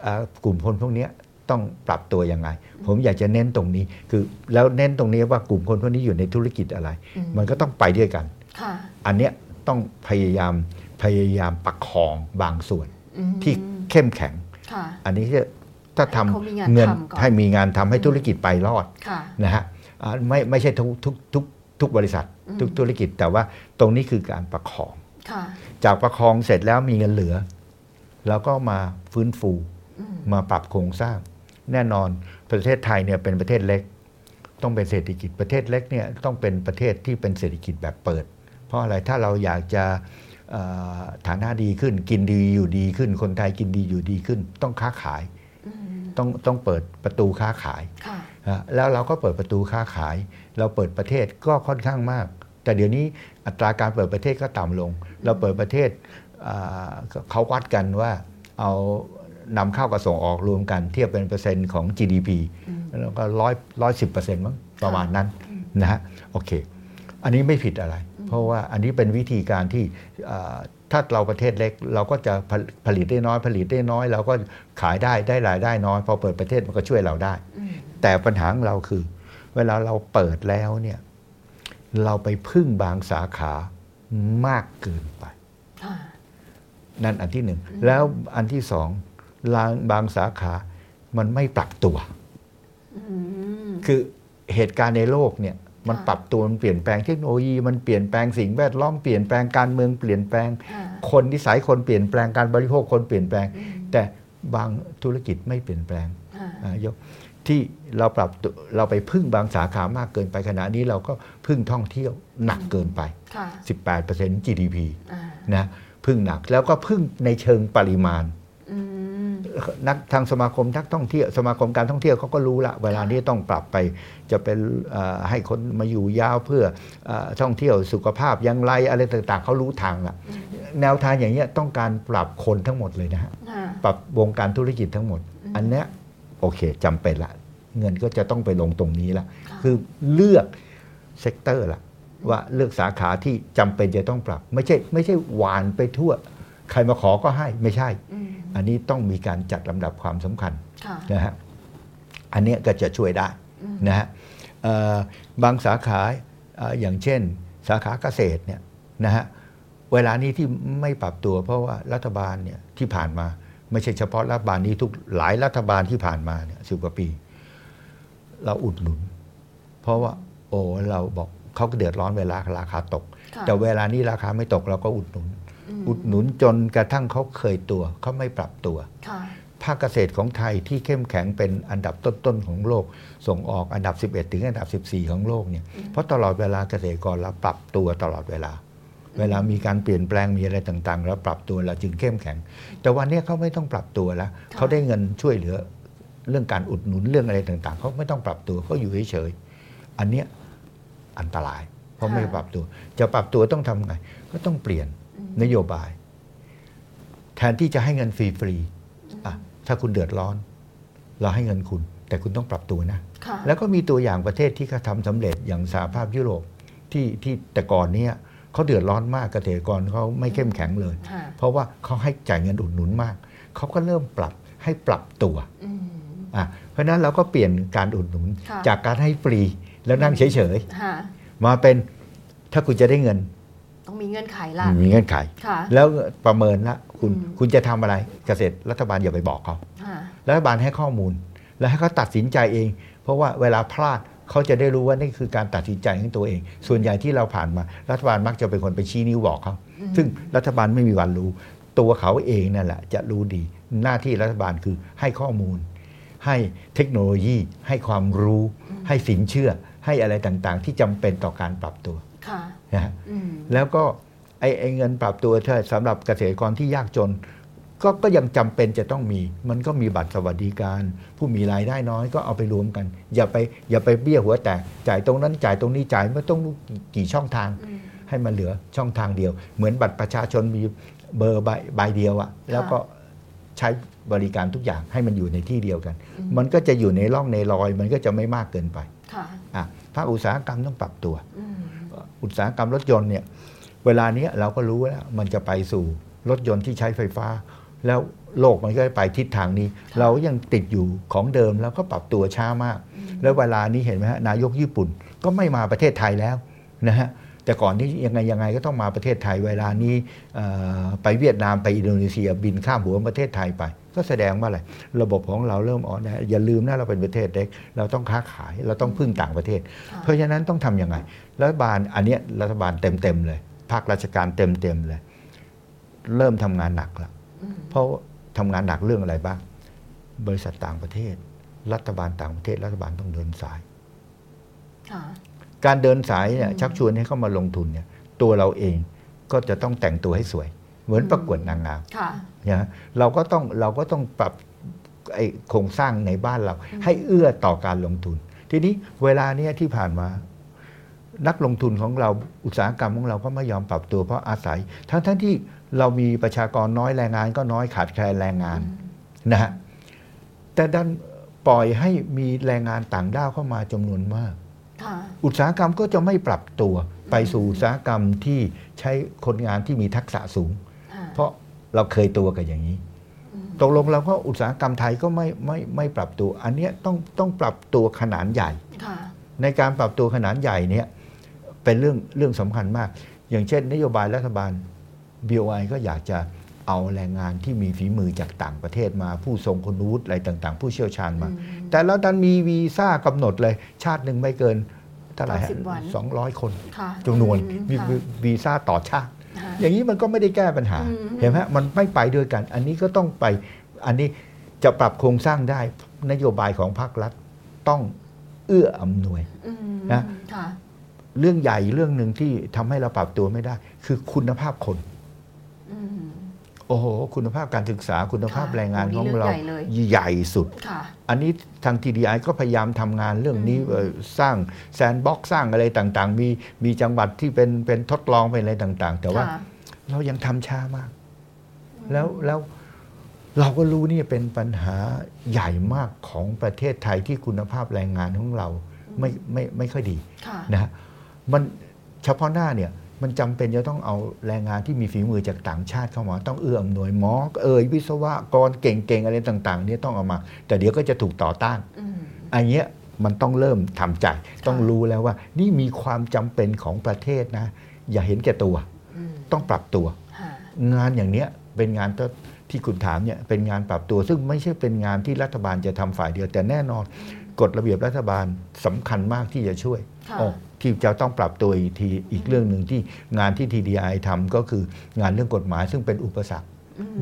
อ่ากลุ่มคนพวกเนี้ยต้องปรับตัวยังไง ผมอยากจะเน้นตรงนี้คือแล้วเน้นตรงนี้ว่ากลุ่มคนพวกนี้อยู่ในธุรกิจอะไรอืมมันก็ต้องไปด้วยกันค่ะอันเนี้ยต้องพยายามพยายามประคองบางส่วนอืมที่เข้มแข็งค่ะอันนี้จะ ถ้าทให้เขามีงานำเงินทำก่อนให้มีงานทำให้ธุรกิจไปรอดค่ะนะฮะอ่าไม่ไม่ใช่ทุกทุกทุกทุกบริษัทอืมทุกธุรกิจแต่ว่าตรงนี้คือการประคองค่ะจากประคองเสร็จแล้วมีเงินเหลือ แล้วก็มาฟื้นฟูอืมมาปรับโครงสร้าง แน่นอนประเทศไทยเนี่ยเป็นประเทศเล็ก ต้องเป็นเศรษฐกิจประเทศเล็กเนี่ยต้องเป็นประเทศที่เป็นเศรษฐกิจแบบเปิด เพราะอะไรถ้าเราอยากจะเอ่อฐานะดีขึ้น กินดีอยู่ดีขึ้น คนไทยกินดีอยู่ดีขึ้น ต้องค้าขายอืม ต้องต้องเปิดประตูค้าขายค่ะฮะแล้วเราก็เปิดประตูค้าขาย เราเปิดประเทศก็ค่อนข้างมาก แต่เดี๋ยวนี้อัตราการเปิดประเทศก็ต่ำลง เราเปิดประเทศอ่าเขาวัดกันว่าเอานำเข้ากับส่งออกรวมกันเทียบเป็นเปอร์เซ็นต์ของ GDP อืมแล้วก็ร้อยร้อยสิบเปอร์เซ็นต์มั้งประมาณนั้นอืมนะฮะโอเค อันนี้ไม่ผิดอะไร เพราะว่าอันนี้เป็นวิธีการที่อ่า ถ้าเราประเทศเล็กเราก็จะผลผลิตได้น้อย ผลิตได้น้อย เราก็ขายได้ได้รายได้น้อย พอเปิดประเทศมันก็ช่วยเราได้อืมแต่ปัญหาของเราคือ เวลาเราเปิดแล้วเนี่ยเราไปพึ่งบางสาขามากเกินไปค่ะนั่นอันที่หนึ่ง แล้วอันที่สองบางบางสาขามันไม่ปรับตัวอืมคือเหตุการณ์ในโลกเนี่ย มันค่ะปรับตัวมันเปลี่ยนแปลงเทคโนโลยีมันเปลี่ยนแปลงสิ่งแวดล้อมเปลี่ยนแปลงการเมืองเปลี่ยนแปลงค่ะคนนิสัยคนเปลี่ยนแปลงการบริโภคคนเปลี่ยนแปลงอืมแต่บางธุรกิจไม่เปลี่ยนแปลงค่ะอ่ายกที่เราปรับตัวเราไปพึ่งบางสาขามากเกินไปขณะนี้เราก็พึ่งท่องเที่ยวหนักเกินไปค่ะ18% GDP อ่านะพึ่งหนักแล้วก็พึ่งในเชิงปริมาณอืม นักทางสมาคมนักท่องเที่ยวสมาคมการท่องเที่ยวเขาก็รู้ละเวลานี้ต้องปรับไป จะเป็นเอ่อให้คนมาอยู่ยาวเพื่อเออท่องเที่ยวสุขภาพอยังไรอะไรต่างๆเขารู้ทางละแนวทางอย่างเงี้ยต้องการปรับคนทั้งหมดเลยนะฮะค่ะปรับวงการธุรกิจทั้งหมดอืมอันเนี้ยโอเคจำเป็นละ เงินก็จะต้องไปลงตรงนี้ละค่ะคือเลือก sector ละว่าเลือกสาขาที่จำเป็นจะต้องปรับ ไม่ใช่ไม่ใช่หว่านไปทั่ว ใครมาขอก็ให้ไม่ใช่ อืมอันนี้ต้องมีการจัดลำดับความสำคัญค่ะนะฮะอันเนี้ยก็จะช่วยได้อืมนะฮะเอ่อบางสาขาเอ่ออย่างเช่น สาขาเกษตรเนี่ยนะฮะเวลานี้ที่ไม่ปรับตัว เพราะว่ารัฐบาลเนี่ยที่ผ่านมา ไม่ใช่เฉพาะรัฐบาลนี้ทุกหลายรัฐบาลที่ผ่านมาเนี่ยสิบกว่าปี เราอุดหนุน เพราะว่าโอ้เราบอกเขาก็เดือดร้อนเวลาราคาตกค่ะแต่เวลานี้ราคาไม่ตกเราก็อุดหนุนม อุดหนุนจนกระทั่งเขาเคยตัวเขาไม่ปรับตัวค่ะภาคเกษตรของไทยที่เข้มแข็งเป็นอันดับต้นๆของโลก ส่งออกอันดับ 11 ถึงอันดับ 14 ของโลกเนี่ยเพราะตลอดเวลาเกษตรกรเราปรับตัวตลอดเวลา เวลามีการเปลี่ยนแปลงมีอะไรต่างๆเราปรับตัวเราจึงเข้มแข็ง แต่วันนี้เขาไม่ต้องปรับตัวแล้วค่ะเขาได้เงินช่วยเหลือเรื่องการอุดหนุนเรื่องอะไรต่าง ๆเขาไม่ต้องปรับตัวเขาอยู่เฉยๆอันเนี้ยอันตราย เพราะไม่ปรับตัว จะปรับตัวต้องทำไงก็ต้องเปลี่ยนอืม นโยบาย แทนที่จะให้เงินฟรีๆอะถ้าคุณเดือดร้อน เราให้เงินคุณ แต่คุณต้องปรับตัวนะค่ะแล้วก็มีตัวอย่างประเทศที่เขาทำสำเร็จอย่างสหภาพยุโรปที่ที่แต่ก่อนเนี้ยเขาเดือดร้อนมากเกษตรกรเขาไม่เข้มแข็งเลยค่ะเพราะว่าเขาให้จ่ายเงินอุดหนุนมาก เขาก็เริ่มปรับให้ปรับตัวอืมอะเพราะฉะนั้นเราก็เปลี่ยนการอุดหนุนค่ะจากการให้ฟรีแล้วนั่งเฉยค่ะๆมาเป็นถ้าคุณจะได้เงินต้อง มีเงื่อนไขล่ะมีเงื่อนไขค่ะแล้วประเมินละคุณอืมคุณจะทำอะไรเกษตรรัฐบาลอย่าไปบอกเขาค่ะรัฐบาลให้ข้อมูล แล้วให้เขาตัดสินใจเอง เพราะว่าเวลาพลาดเขาจะได้รู้ว่านี่คือการตัดสินใจของตัวเอง ส่วนใหญ่ที่เราผ่านมารัฐบาลมักจะเป็นคนไปชี้นิ้วบอกเขาอืมซึ่งรัฐบาลไม่มีวันรู้ ตัวเขาเองนั่นแหละจะรู้ดีหน้าที่รัฐบาลคือให้ข้อมูล ให้เทคโนโลยี ให้ความรู้ ให้สินเชื่อ ให้อะไรต่างๆ ที่จำเป็นต่อการปรับตัวค่ะ นะฮะอืมแล้วก็ไอ้ไอ้เงินปรับตัวถ้าสำหรับเกษตรกรที่ยากจน ก็ก็ยังจำเป็นจะต้องมี มันก็มีบัตรสวัสดิการ ผู้มีรายได้น้อยก็เอาไปรวมกัน อย่าไปอย่าไปเบี้ยหัวแตกจ่ายตรงนั้นจ่ายตรงนี้จ่ายไม่ต้องรู้กี่กี่ช่องทางอืมให้มันเหลือช่องทางเดียว เหมือนบัตรประชาชนมีเบอร์ใบใบเดียวอะแล้วก็ใช้บริการทุกอย่างให้มันอยู่ในที่เดียวกันอืมมันก็จะอยู่ในร่องในรอย มันก็จะไม่มากเกินไปค่ะอะภาคอุตสาหกรรมต้องปรับตัว อืมอุตสาหกรรมรถยนต์เนี่ยเวลาเนี้ยเราก็รู้แล้วมันจะไปสู่รถยนต์ที่ใช้ไฟฟ้า แล้วโลกมันก็ไปทิศทางนี้ค่ะเรายังติดอยู่ของเดิมแล้วก็ปรับตัวช้ามากอืมแล้วเวลานี้เห็นไหมฮะนายกญี่ปุ่นก็ไม่มาประเทศไทยแล้วนะฮะแต่ก่อนนี้ยังไงยังไงก็ต้องมาประเทศไทยเวลานี้เอ่อไปเวียดนามไปอินโดนีเซียบินข้ามหัวประเทศไทยไป ก็แสดงว่าอะไรระบบของเราเริ่มอ่อนแออย่าลืมนะเราเป็นประเทศเล็ก เราต้องค้าขายเราต้องพึ่งต่างประเทศค่ะเพราะฉะนั้นต้องทำยังไงรัฐบาลอันเนี้ยรัฐบาลเต็มๆเลยภาคราชการเต็มๆเลย เริ่มทำงานหนักแล้วอืมเพราะทำงานหนักเรื่องอะไรบ้าง บริษัทต่างประเทศ รัฐบาลต่างประเทศ รัฐบาลต้องเดินสายค่ะการเดินสายเนี่ยอืมชักชวนให้เข้ามาลงทุนเนี่ย ตัวเราเองก็จะต้องแต่งตัวให้สวย เหมือนอืมประกวดนางงามค่ะ นะเราก็ต้องเราก็ต้องปรับไอ้โครงสร้างในบ้านเรา ให้เอื้อต่อการลงทุน ทีนี้เวลาเนี้ยที่ผ่านมา นักลงทุนของเราอุตสาหกรรมของเราก็ไม่ยอมปรับตัวเพราะอาศัย ทั้งทั้งที่เรามีประชากรน้อยแรงงานก็น้อยขาดแคลนแรงงานนะฮะแต่ดันปล่อยให้มีแรงงานต่างด้าวเข้ามาจำนวนมากค่ะอุตสาหกรรมก็จะไม่ปรับตัว ไปสู่อุตสาหกรรมที่ใช้คนงานที่มีทักษะสูงค่ะเพราะ เราเคยตัวกับอย่างนี้อืมตกลงเราก็อุตสาหกรรมไทยก็ไม่ไม่ไม่ปรับตัว อันเนี้ยต้องต้องปรับตัวขนาดใหญ่ค่ะในการปรับตัวขนาดใหญ่เนี่ยเป็นเรื่องเรื่องสำคัญมาก อย่างเช่น นโยบายรัฐบาล BOI ก็อยากจะเอาแรงงานที่มีฝีมือจากต่างประเทศมาผู้ทรงคุณวุฒิอะไรต่าง ๆ ผู้เชี่ยวชาญมาอืมแต่แล้วดันมีวีซ่ากำหนดเลยชาติหนึ่งไม่เกินเท่าไหร่ฮะ90วันสองร้อยคนค่ะจำนวนอืมีค่ะวีซ่าต่อชาติค่ะ อย่างนี้มันก็ไม่ได้แก้ปัญหาอืมเห็นไหมมันไม่ไปด้วยกัน อันนี้ก็ต้องไป อันนี้จะปรับโครงสร้างได้ นโยบายของภาครัฐต้องเอื้ออำนวยอืมนะค่ะเรื่องใหญ่เรื่องหนึ่งที่ทำให้เราปรับตัวไม่ได้ คือคุณภาพคนอืมโอ้โห คุณภาพการศึกษาคุณภาพค่ะแรงงานโอ้ของนี่เรื่เราองใหญ่เลยใหญ่สุดค่ะอันนี้ทาง TDI ก็พยายามทำงานเรื่องนี้อืมเอ่อสร้างแซนบ็อกสร้างอะไรต่างๆ มีมีจังหวัดที่เป็นเป็นทดลองเป็นอะไรต่างๆ แต่ว่าค่ะ เรายังทำช้ามาก แล้วแล้วเราก็รู้นี่เป็นปัญหาใหญ่มากของประเทศไทยที่คุณภาพแรงงานของเราไม่ไม่ไม่ค่อยดีค่ะนะฮะมันเฉพาะหน้าเนี่ยมันจำเป็นจะต้องเอาแรงงานที่มีฝีมือจากต่างชาติเข้ามา ต้องเอื้ออำนวยหมอเอ่ยวิศวกรเก่งๆอะไรต่างๆเนี่ยต้องเอามา แต่เดี๋ยวก็จะถูกต่อต้านอืมอันเนี้ยมันต้องเริ่มทำใจ ต้องรู้แล้วว่า นี่มีความจำเป็นของประเทศนะ อย่าเห็นแก่ตัวอืม ต้องปรับตัวค่ะงานอย่างเนี้ยเป็นงานที่คุณถามเนี่ยเป็นงานปรับตัว ซึ่งไม่ใช่เป็นงานที่รัฐบาลจะทำฝ่ายเดียว แต่แน่นอนกฎระเบียบรัฐบาลสำคัญมากที่จะช่วยค่ะโอ้ที่จะต้องปรับตัวอีกทีอีกเรื่องหนึ่งที่งานที่ TDI ทำก็คืองานเรื่องกฎหมายซึ่งเป็นอุปสรรคม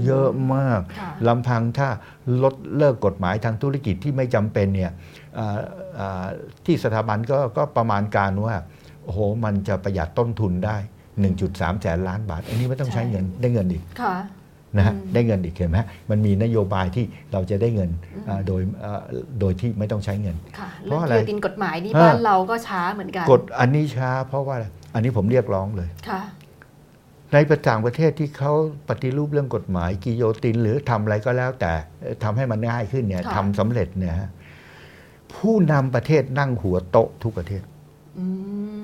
เยอะมากค่ะลำพังถ้าลดเลิกกฎหมายทางธุรกิจที่ไม่จำเป็นเนี่ยอ่าอ่าที่สถาบันก็ก็ประมาณการว่าโอ้โหมันจะประหยัดต้นทุนได้ 1.3 แสนล้านบาท อันนี้ไม่ต้องใช้เงินได้เงินอีกค่ะนะฮะอืมได้เงินอีกเห็นไหมมันมีนโยบายที่เราจะได้เงินอ่าโดยอ่าโดยที่ไม่ต้องใช้เงินค่ะเพเรื่องราะอะไรกิโยตินกฎหมายนี่เออบ้านเราก็ช้าเหมือนกันกฎอันนี้ช้า เพราะว่าอะไรอันนี้ผมเรียกร้องเลยค่ะในประต่างประเทศที่เขาปฏิรูปเรื่องกฎหมายกิโยติน หรือทำอะไรก็แล้ว แต่เอ่อทำให้มันง่ายขึ้นเนี่ยค่ะทำสำเร็จเนี่ยฮะผู้นำประเทศนั่งหัวโต๊ะทุกประเทศอื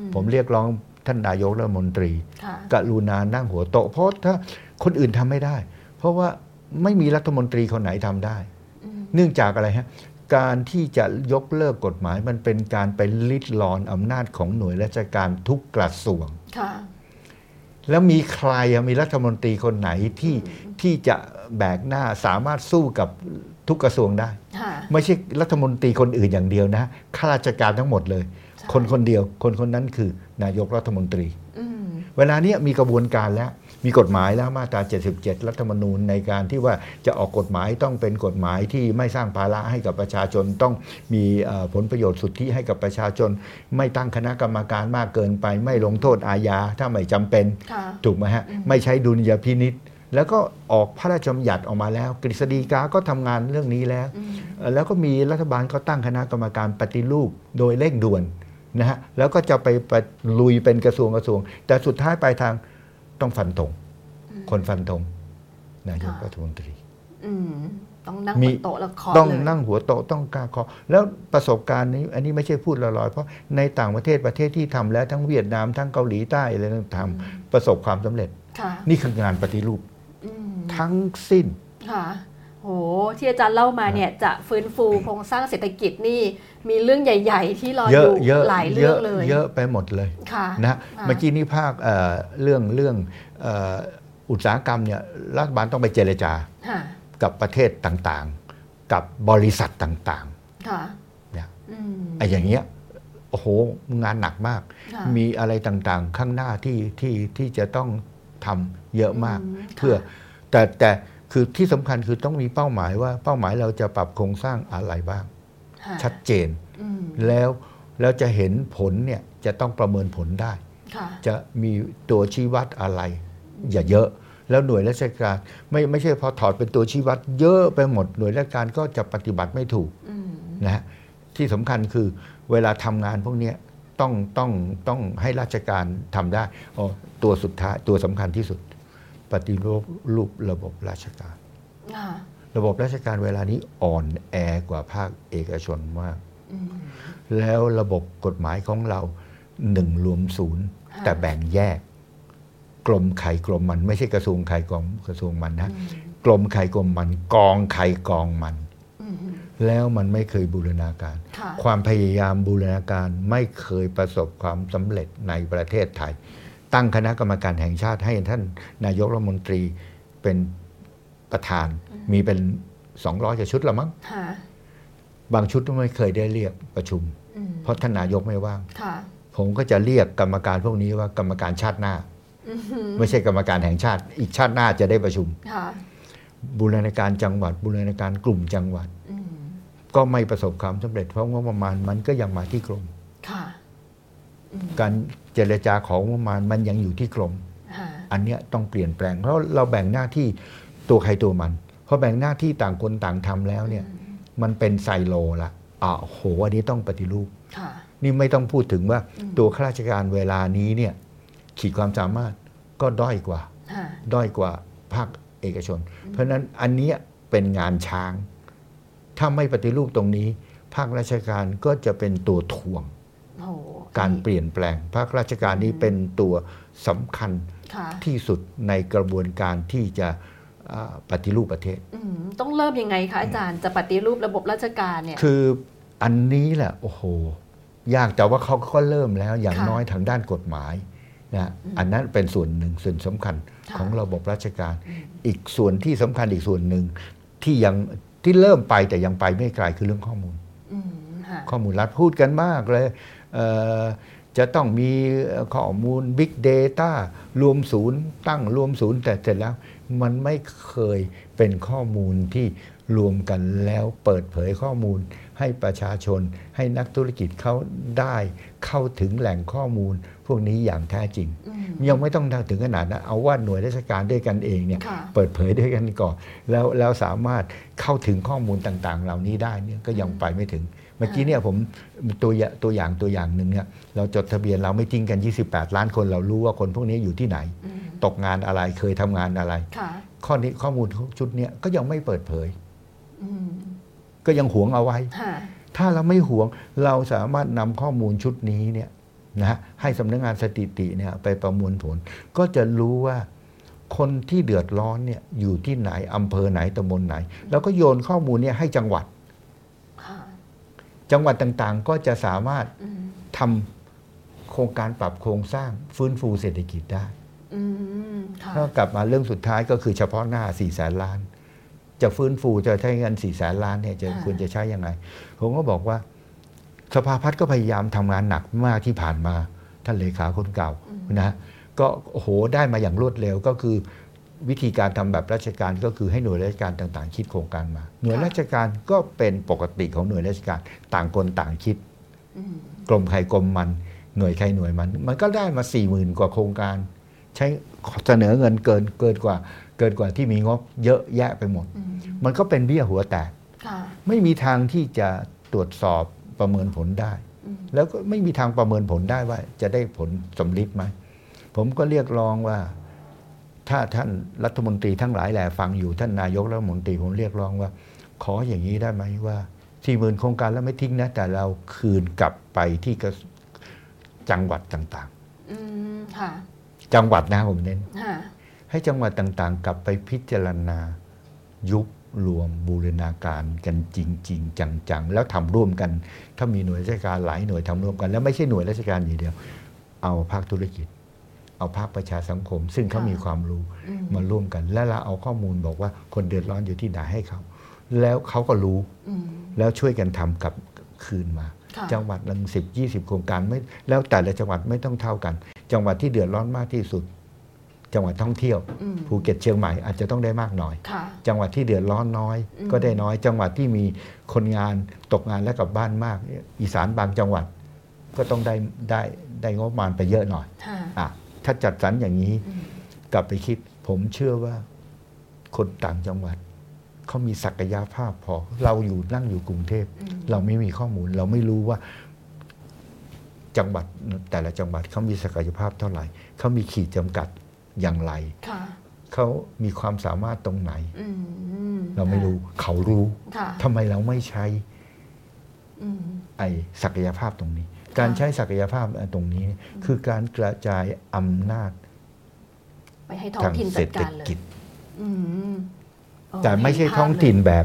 มผมเรียกร้อง ท่านนายกรัฐมนตรีค่ะกรุณานั่งหัวโต๊ะเพราะถ้าคนอื่นทำไม่ได้ เพราะว่าไม่มีรัฐมนตรีคนไหนทำได้อืมเนื่องจากอะไรฮะการที่จะยกเลิกกฎหมายมันเป็นการไปลิดรอนอำนาจของหน่วยราชการทุกกระทรวงค่ะแล้วมีใครอะมีรัฐมนตรีคนไหนที่ที่จะแบกหน้าสามารถสู้กับทุกกระทรวงได้ค่ะไม่ใช่รัฐมนตรีคนอื่นอย่างเดียวนะข้าราชการทั้งหมดเลยใช่ คนคนเดียว คนคนนั้นคือนายกรัฐมนตรีอืมเวลาเนี้ยมีกระบวนการแล้วมีกฎหมายแล้วมาตรา 77 รัฐธรรมนูญในการที่ว่าจะออกกฎหมายต้องเป็นกฎหมายที่ไม่สร้างภาระให้กับประชาชนต้องมีเอ่อผลประโยชน์สุทธิให้กับประชาชน ไม่ตั้งคณะกรรมการมากเกินไป ไม่ลงโทษอาญาถ้าไม่จำเป็นค่ะถูกไหมฮะอืมไม่ใช้ดุลยพินิษแล้วก็ออกพระราชบัญญัติออกมาแล้ว กฤษฎีกาก็ทำงานเรื่องนี้แล้วอืมเอ่อแล้วก็มีรัฐบาลก็ตั้งคณะกรรมการปฏิรูปโดยเร่งด่วน นะฮะแล้วก็จะไปไปลุยเป็นกระทรวงกระทรวง แต่สุดท้ายปลายทางต้องฟันธงคนฟันธงนายกค่ะรัฐมนตรีอืมต้องนั่งมีบนโต๊ะแล้วเคาะต้องเลยนั่งหัวโต๊ะต้องกล้าเคาะแล้วประสบการณ์นี้ อันนี้ไม่ใช่พูดลอยๆเพราะในต่างประเทศประเทศที่ทำแล้วทั้งเวียดนามทั้งเกาหลีใต้อะไรต่างๆทำประสบความสำเร็จค่ะนี่คืองานปฏิรูปอืมทั้งสิ้นค่ะ โหที่อาจารย์เล่ามาเนี่ยจะฟื้นฟูโครงสร้างเศรษฐกิจนี่มีเรื่องใหญ่ ๆ ที่รอเยออะยู่เยอะหลายเยเรื่องอะเลย เยอะไปหมดเลยค่ะนะฮะค่ะเมื่อกี้นี้ภาคเอ่อเรื่องเรื่องเอ่ออุตสาหกรรมเนี่ยรัฐบาลต้องไปเจรจาค่ะกับประเทศต่างๆ กับบริษัทต่างค่ะๆเนี่ยอืมไอ้อย่างเงี้ยโอ้โหงานหนักมากค่ะมีอะไรต่างๆข้างหน้าที่ที่ที่จะต้องทำเยอะมากอืมเพื่อค่ะแต่แต่ คือที่สำคัญคือต้องมีเป้าหมายว่าเป้าหมายเราจะปรับโครงสร้างอะไรบ้างค่ะชัดเจนอืมแล้วแล้วจะเห็นผลเนี่ยจะต้องประเมินผลได้ค่ะจะมีตัวชี้วัดอะไร อย่าเยอะ แล้วหน่วยราชการไม่ไม่ใช่พอถอดเป็นตัวชี้วัด เยอะไปหมดหน่วยราชการก็จะปฏิบัติไม่ถูกอืมนะฮะที่สำคัญคือเวลาทำงานพวกเนี้ยต้องต้องต้องให้ราชการทำได้อ๋อตัวสุดท้ายตัวสำคัญที่สุด ปฏิรูปรูประบบราชการค่ะระบบราชการเวลานี้อ่อนแอกว่าภาคเอกชนมากอืมแล้วระบบกฎหมายของเราหนึ่งรวมศูนย์ค่ะแต่แบ่งแยกกรมไข่กรมมัน ไม่ใช่กระทรวงไข่กรมกระทรวงมันนะอืมกรมไข่กรมมัน กองไข่กองมันอืมแล้วมันไม่เคยบูรณาการค่ะความพยายามบูรณาการไม่เคยประสบความสำเร็จในประเทศไทย ตั้งคณะกรรมการแห่งชาติให้ท่านนายกรัฐมนตรีเป็นประธาน มีเป็น200กว่าชุดละมั้งค่ะบางชุดก็ไม่เคยได้เรียกประชุมอืมเพราะท่านนายกไม่ว่างค่ะผมก็จะเรียกกรรมการพวกนี้ว่ากรรมการชาติหน้าอืมไม่ใช่กรรมการแห่งชาติ อีกชาติหน้าจะได้ประชุมค่ะบูรณาการจังหวัด บูรณาการกลุ่มจังหวัดอืมก็ไม่ประสบความสำเร็จเพราะงบประมาณมันก็ยังมาที่กรมค่ะอืมการ เจรจาของงบประมาณมันยังอยู่ที่กรมค่ะอันเนี้ยต้องเปลี่ยนแปลง เพราะเราแบ่งหน้าที่ตัวใครตัวมันพอแบ่งหน้าที่ต่างคนต่างทำแล้วเนี่ยมันเป็นไซโลละอ่าโหอันนี้ต้องปฏิรูปค่ะนี่ไม่ต้องพูดถึงว่าอืมตัวข้าราชการเวลานี้เนี่ยขีดความสามารถก็ด้อยกว่าค่ะด้อยกว่าภาคเอกชน เพราะฉะนั้นอันเนี้ยเป็นงานช้าง ถ้าไม่ปฏิรูปตรงนี้ ภาคราชการก็จะเป็นตัวถ่วงโอ้โห การเปลี่ยนแปลงภาคราชการนี้เป็นตัวสำคัญค่ะที่สุดในกระบวนการที่จะอ่าปฏิรูปประเทศอืมต้องเริ่มยังไงคะอาจารย์จะปฏิรูประบบราชการเนี่ยคืออันนี้แหละโอ้โห ยากแต่ว่าเขาก็เริ่มแล้วอย่างค่ะน้อยทางด้านกฎหมายนะอันนั้นเป็นส่วนหนึ่งส่วนสำคัญค่ะของระบบราชการอืมอีกส่วนที่สำคัญอีกส่วนหนึ่งที่ยังที่เริ่มไปแต่ยังไปไม่ไกลคือเรื่องข้อมูลอืมค่ะข้อมูลรัฐพูดกันมากเลยเอ่อ จะต้องมีข้อมูล Big Data รวมศูนย์ ตั้งรวมศูนย์แต่เสร็จแล้ว มันไม่เคยเป็นข้อมูลที่รวมกันแล้วเปิดเผยข้อมูล ให้ประชาชน ให้นักธุรกิจเขาได้เข้าถึงแหล่งข้อมูล พวกนี้อย่างแท้จริงอืมยังไม่ต้องถึงขนาดนั้นเอาว่าหน่วยราชการด้วยกันเองเนี่ยค่ะเปิดเผยด้วยกันก่อนแล้วแล้วสามารถเข้าถึงข้อมูลต่างๆ เหล่านี้ได้เนี่ยก็ยังไปไม่ถึงเมื่อกี้เนี่ยผมตัวอย่างตัวอย่างตัวอย่างหนึ่งเนี่ยเราจดทะเบียนเราไม่ทิ้งกัน 28 ล้านคนเรารู้ว่าคนพวกนี้อยู่ที่ไหนอืมตกงานอะไรเคยทำงานอะไรค่ะข้อนี้ข้อมูลชุดเนี้ยก็ยังไม่เปิดเผยอืม ก็ยังหวงเอาไว้ค่ะถ้าเราไม่หวงเราสามารถนำข้อมูลชุดนี้เนี่ยนะฮะให้สำนักงานสถิติเนี่ยไปประมวลผล ก็จะรู้ว่าคนที่เดือดร้อนเนี่ยอยู่ที่ไหนอำเภอไหนตำบลไหน แล้วก็โยนข้อมูลเนี่ยให้จังหวัดค่ะจังหวัดต่างๆ ก็จะสามารถอืมทำโครงการปรับโครงสร้างฟื้นฟูเศรษฐกิจได้อืมค่ะถ้ากลับมาเรื่องสุดท้ายก็คือเฉพาะหน้า4ี่แสนล้าน จะฟื้นฟูจะใช้เงิน4ี่แสนล้านเนี่ยจะควรจะใช้ยังไง ผมก็บอกว่า สภาพัฒน์ก็พยายามทำงานหนักมากที่ผ่านมาท่านเลขาคนเก่านะฮะก็โอ้โหได้มาอย่างรวดเร็วก็คือวิธีการทำแบบราชการก็คือให้หน่วยราชการต่างๆ คิดโครงการมา หน่วยราชการก็เป็นปกติของหน่วยราชการต่างคนต่างคิดอืมกรมใครกรมมัน หน่วยใครหน่วยมัน มันก็ได้มา4ี่หมื่นกว่าโครงการ ใช้เสนอเงินเกินเกินกว่า เกินกว่าที่มีงบเยอะแยะไปหมดอืมมันก็เป็นเบี้ยหัวแตกค่ะไม่มีทางที่จะตรวจสอบประเมินผลได้อืมแล้วก็ไม่มีทางประเมินผลได้ว่า จะได้ผลสำลิดไหมผมก็เรียกร้องว่า ถ้าท่านรัฐมนตรีทั้งหลายแหล่ฟังอยู่ท่านนายกรัฐมนตรีผมเรียกร้องว่า ขออย่างนี้ได้ไหมว่าสี่หมื่นโครงการแล้วไม่ทิ้งนะแต่เราคืนกลับไปที่กระจังหวัดต่างอืมค่ะๆจังหวัดนะผมเน้นค่ะ ให้จังหวัดต่างๆ กลับไปพิจารณายุบรวมบูรณาการกันจริง ๆ จังๆ แล้วทำร่วมกัน ถ้ามีหน่วยราชการหลายหน่วยทำร่วมกัน แล้วไม่ใช่หน่วยราชการอย่างเดียว เอาภาคธุรกิจ เอาภาคประชาสังคม ซึ่งเขาค่ะมีความรู้อืมมาร่วมกัน และเราเอาข้อมูลบอกว่าคนเดือดร้อนอยู่ที่ไหนให้เขา แล้วเขาก็รู้อืมแล้วช่วยกันทำกลับคืนมาค่ะจังหวัดละสิบยี่สิบโครงการไม่แล้วแต่ละจังหวัดไม่ต้องเท่ากัน จังหวัดที่เดือดร้อนมากที่สุด จังหวัดท่องเที่ยวอืมภูเก็ตเชียงใหม่อาจจะต้องได้มากหน่อยค่ะจังหวัดที่เดือดร้อนน้อยอืมก็ได้น้อย จังหวัดที่มีคนงานตกงานและกลับบ้านมาก อีสานบางจังหวัดก็ต้องได้ได้ได้งบประมาณไปเยอะหน่อยค่ะอะถ้าจัดสรรอย่างนี้อืมกลับไปคิด ผมเชื่อว่าคนต่างจังหวัดเขามีศักยภาพพอ เราอยู่นั่งอยู่กรุงเทพอืมเราไม่มีข้อมูล เราไม่รู้ว่าจังหวัดแต่ละจังหวัดเขามีศักยภาพเท่าไหร่เขามีขีดจำกัด อย่างไรค่ะเขามีความสามารถตรงไหนอืมเราไม่รู้เขารู้ค่ะทำไมเราไม่ใช้อืมไอ้ศักยภาพตรงนี้ การใช้ศักยภาพตรงนี้ คือการกระจายอำนาจ ไปให้ท้อทางงถิ่นเศรจัษดฐการเลยกิจอืมโอ้แต่ไม่ใช่เห็ภาพท้องถิ่นแบบ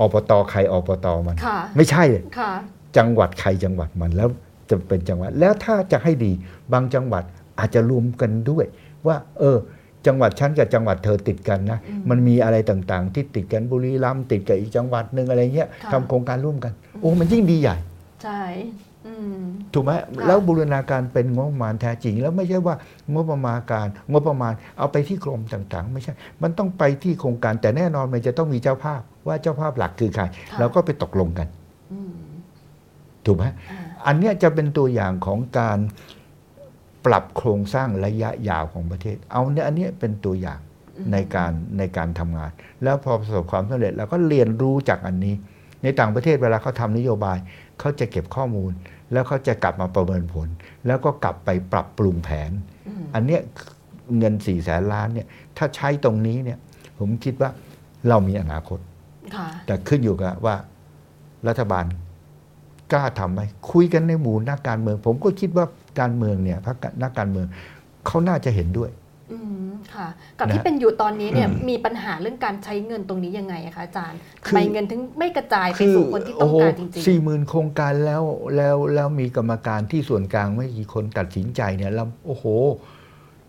อบตใครอบตมันค่ะไม่ใช่เลยค่ะจังหวัดใครจังหวัดมันแล้วจะเป็นจังหวัด แล้วถ้าจะให้ดีบางจังหวัดอาจจะรวมกันด้วย ว่า เออ จังหวัดฉันกับจังหวัดเธอติดกันนะอืมมันมีอะไรต่างๆ ที่ติดกันบุรีรัมย์ติดกับอีกจังหวัดหนึ่งอะไรเงี้ยค่ะทำโครงการร่วมกัน โอ้มันยิ่งดีใหญ่ใช่อืมถูกไหมแล้วบูรณาการเป็นงบประมาณแท้จริง แล้วไม่ใช่ว่างบประมาณการงบประมาณเอาไปที่กรมต่างๆ ไม่ใช่ มันต้องไปที่โครงการแต่แน่นอนมันจะต้องมีเจ้าภาพว่าเจ้าภาพหลักคือใครค่ะแล้วก็ไปตกลงกันอืมถูกไหมอ่าอันเนี้ยจะเป็นตัวอย่างของการ ปรับโครงสร้างระยะยาวของประเทศ เอาเนี่ยอันเนี้ยเป็นตัวอย่างอืมในการในการทำงาน แล้วพอประสบความสำเร็จเราก็เรียนรู้จากอันนี้ ในต่างประเทศเวลาเขาทำนโยบายเขาจะเก็บข้อมูล แล้วเขาจะกลับมาประเมินผล แล้วก็กลับไปปรับปรุงแผนอืมอันเนี้ยเงิน4ี่แสนล้านเนี่ยถ้าใช้ตรงนี้เนี่ยผมคิดว่าเรามีอนาคตค่ะแต่ขึ้นอยู่กับว่ารัฐบาลกล้าทำไหมคุยกันในหมู่นักการเมือง ผมก็คิดว่า การเมืองเนี่ยพรรคนักการเมืองเขาน่าจะเห็นด้วยอืมค่ะกับนะที่เป็นอยู่ตอนนี้เนี่ยมีปัญหาเรื่องการใช้เงินตรงนี้ยังไงอะคะอาจารย์คืทำอไมเงินถึงไม่กระจายไปสู่คนที่ต้องการจริงสี่หมื่นโครงการแล้วแล้วแล้วมีกรรมการที่ส่วนกลางไม่กี่คนตัดสินใจเนี่ยแล้วโอ้โห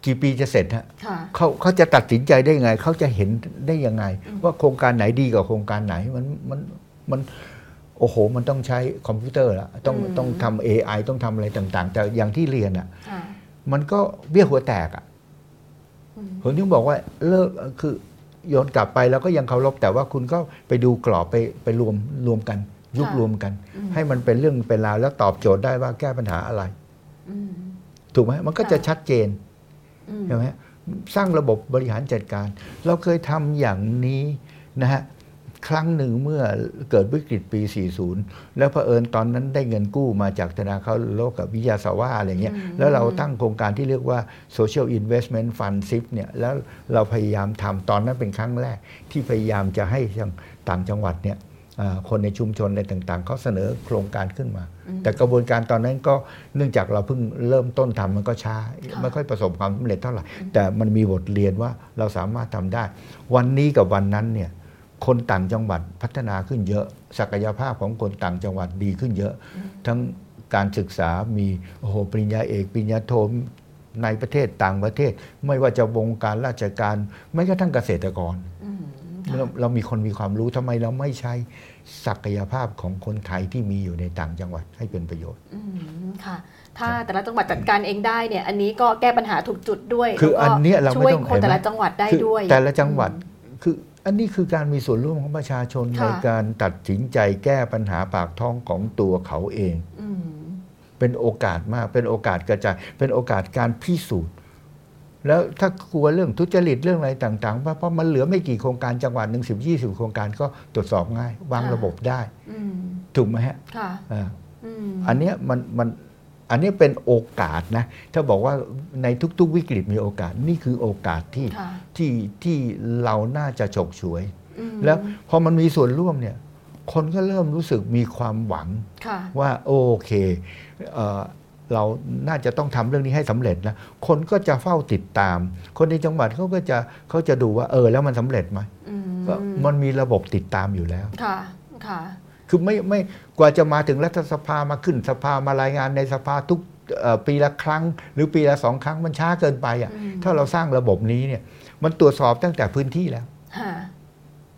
กี่ปีจะเสร็จฮะๆค่ะเขาเขาจะตัดสินใจได้ยังไง เขาจะเห็นได้ยังไงอืมว่าโครงการไหนดีกว่าโครงการไหนมันมันมัน โอ้โห มันต้องใช้คอมพิวเตอร์ละต้องต้องทำ AI ต้องทำอะไรต่าง ๆ แต่อย่างที่เรียนอะค่ะมันก็เบี้ยหัวแตกอะอืมผมถึงบอกว่าเลิกคือโยนกลับไปแล้วก็ยังเคารพแต่ว่าคุณก็ไปดูกรอบไปไปรวมรวมกันยุบรวมกันอืมให้มันเป็นเรื่องเป็นราวแล้วตอบโจทย์ได้ว่าแก้ปัญหาอะไรอืมถูกไหมมันก็จะค่ะชัดเจนอืมใช่ไหมสร้างระบบบริหารจัดการ เราเคยทำอย่างนี้นะฮะ ครั้งหนึ่งเมื่อเกิดวิกฤตปี 40 แล้วเผอิญตอนนั้นได้เงินกู้มาจากธนาคารโลกกับวิทยาสวาอะไรเงี้ยอืมแล้วเราตั้งโครงการที่เรียกว่า Social Investment Fund SIP เนี่ย แล้วเราพยายามทำตอนนั้นเป็นครั้งแรก ที่พยายามจะให้ทางต่างจังหวัดเนี่ยอ่าคนในชุมชนในต่างๆเขาเสนอโครงการขึ้นมาอืมแต่กระบวนการตอนนั้นก็เนื่องจากเราเพิ่งเริ่มต้นทำมันก็ช้าค่ะไม่ค่อยประสบความสำเร็จเท่าไหร่ แต่มันมีบทเรียนว่าเราสามารถทำได้ วันนี้กับวันนั้นเนี่ย คนต่างจังหวัดพัฒนาขึ้นเยอะ ศักยภาพของคนต่างจังหวัดดีขึ้นเยอะ ทั้งการศึกษามีโอ้โหปริญญาเอกปริญญาโทในประเทศต่างประเทศ ไม่ว่าจะวงการราชการไม่กระทั่งเกษตรกรอืมเราค่ะเรามีคนมีความรู้ทำไมเราไม่ใช้ศักยภาพของคนไทยที่มีอยู่ในต่างจังหวัดให้เป็นประโยชน์อืมค่ะ ถ้าแต่ละจังหวัดจัดการเองได้เนี่ย อันนี้ก็แก้ปัญหาถูกจุดด้วย คือแล้วก็อันเนี้ยเราไม่ช่วยต้องคนเห็นไหมแต่ละจังหวัดได้คือด้วย แต่ละจังหวัดคือ อันนี้คือการมีส่วนร่วมของประชาชนค่ะในการตัดสินใจแก้ปัญหาปากท้องของตัวเขาเองอืมเป็นโอกาสมาก เป็นโอกาสกระจาย เป็นโอกาสการพิสูจน์ แล้วถ้ากลัวเรื่องทุจริตเรื่องอะไรต่างๆ เพราะเพราะมันเหลือไม่กี่โครงการจังหวัดหนึ่งสิบยี่สิบโครงการก็ตรวจสอบง่าย วางระบบได้อืมถูกไหมฮะค่ะอ่าอืมอันเนี้ยมันมัน อันเนี้ยเป็นโอกาสนะ ถ้าบอกว่าในทุกๆวิกฤตมีโอกาส นี่คือโอกาสที่ค่ะที่ที่เราน่าจะฉกฉวยอืมแล้วพอมันมีส่วนร่วมเนี่ย คนก็เริ่มรู้สึกมีความหวังค่ะว่าโอเคเอ่อเราน่าจะต้องทำเรื่องนี้ให้สำเร็จนะ คนก็จะเฝ้าติดตาม คนในจังหวัดเขาก็จะเขาจะดูว่าเออแล้วมันสำเร็จไหมอืมก็มันมีระบบติดตามอยู่แล้ว ค่ะ ค่ะ คือไม่ไม่กว่าจะมาถึงรัฐสภามาขึ้นสภามารายงานในสภาทุกเอ่อปีละครั้ง หรือปีละสองครั้งมันช้าเกินไปอะอืมถ้าเราสร้างระบบนี้เนี่ย มันตรวจสอบตั้งแต่พื้นที่แล้วค่ะ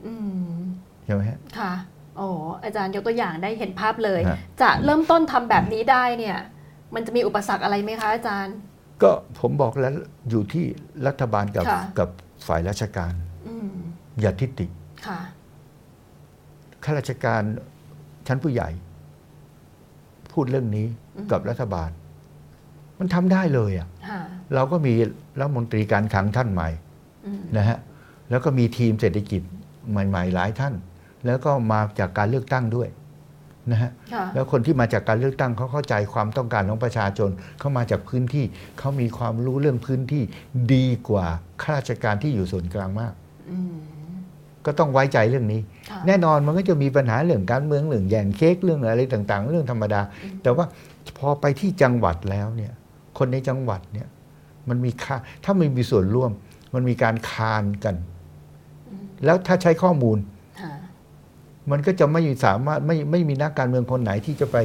อืมใช่ไหมฮะค่ะโอ้อาจารย์ยกตัวอย่างได้เห็นภาพเลยฮะจะเริ่มต้นทำแบบนี้ได้เนี่ย มันจะมีอุปสรรคอะไรไหมคะอาจารย์ ก็ผมบอกแล้วอยู่ที่รัฐบาลกับค่ะกับฝ่ายราชการอืมอย่าทิฏฐิค่ะข้าราชการ ชั้นผู้ใหญ่ พูดเรื่องนี้อืมกับรัฐบาล มันทำได้เลยอะค่ะเราก็มีรัฐมนตรีการคลังท่านใหม่อืมนะฮะแล้วก็มีทีมเศรษฐกิจใหม่ ๆ หลายท่าน แล้วก็มาจากการเลือกตั้งด้วยนะฮะค่ะแล้วคนที่มาจากการเลือกตั้งเขาเข้าใจความต้องการของประชาชนเขามาจากพื้นที่เขามีความรู้เรื่องพื้นที่ดีกว่าข้าราชการที่อยู่ส่วนกลางมากอืม ก็ต้องไว้ใจเรื่องนี้ค่ะแน่นอนมันก็จะมีปัญหาเรื่องการเมืองเรื่องแย่งเค้กเรื่องอะไรต่างๆ เรื่องธรรมดา แต่ว่าพอไปที่จังหวัดแล้วเนี่ยคนในจังหวัดเนี่ยมันมีค่าถ้ามันมีส่วนร่วม มันมีการคานกัน แล้วถ้าใช้ข้อมูลค่ะมันก็จะไม่สามารถไม่ไม่มีนักการเมืองคนไหนที่จะไป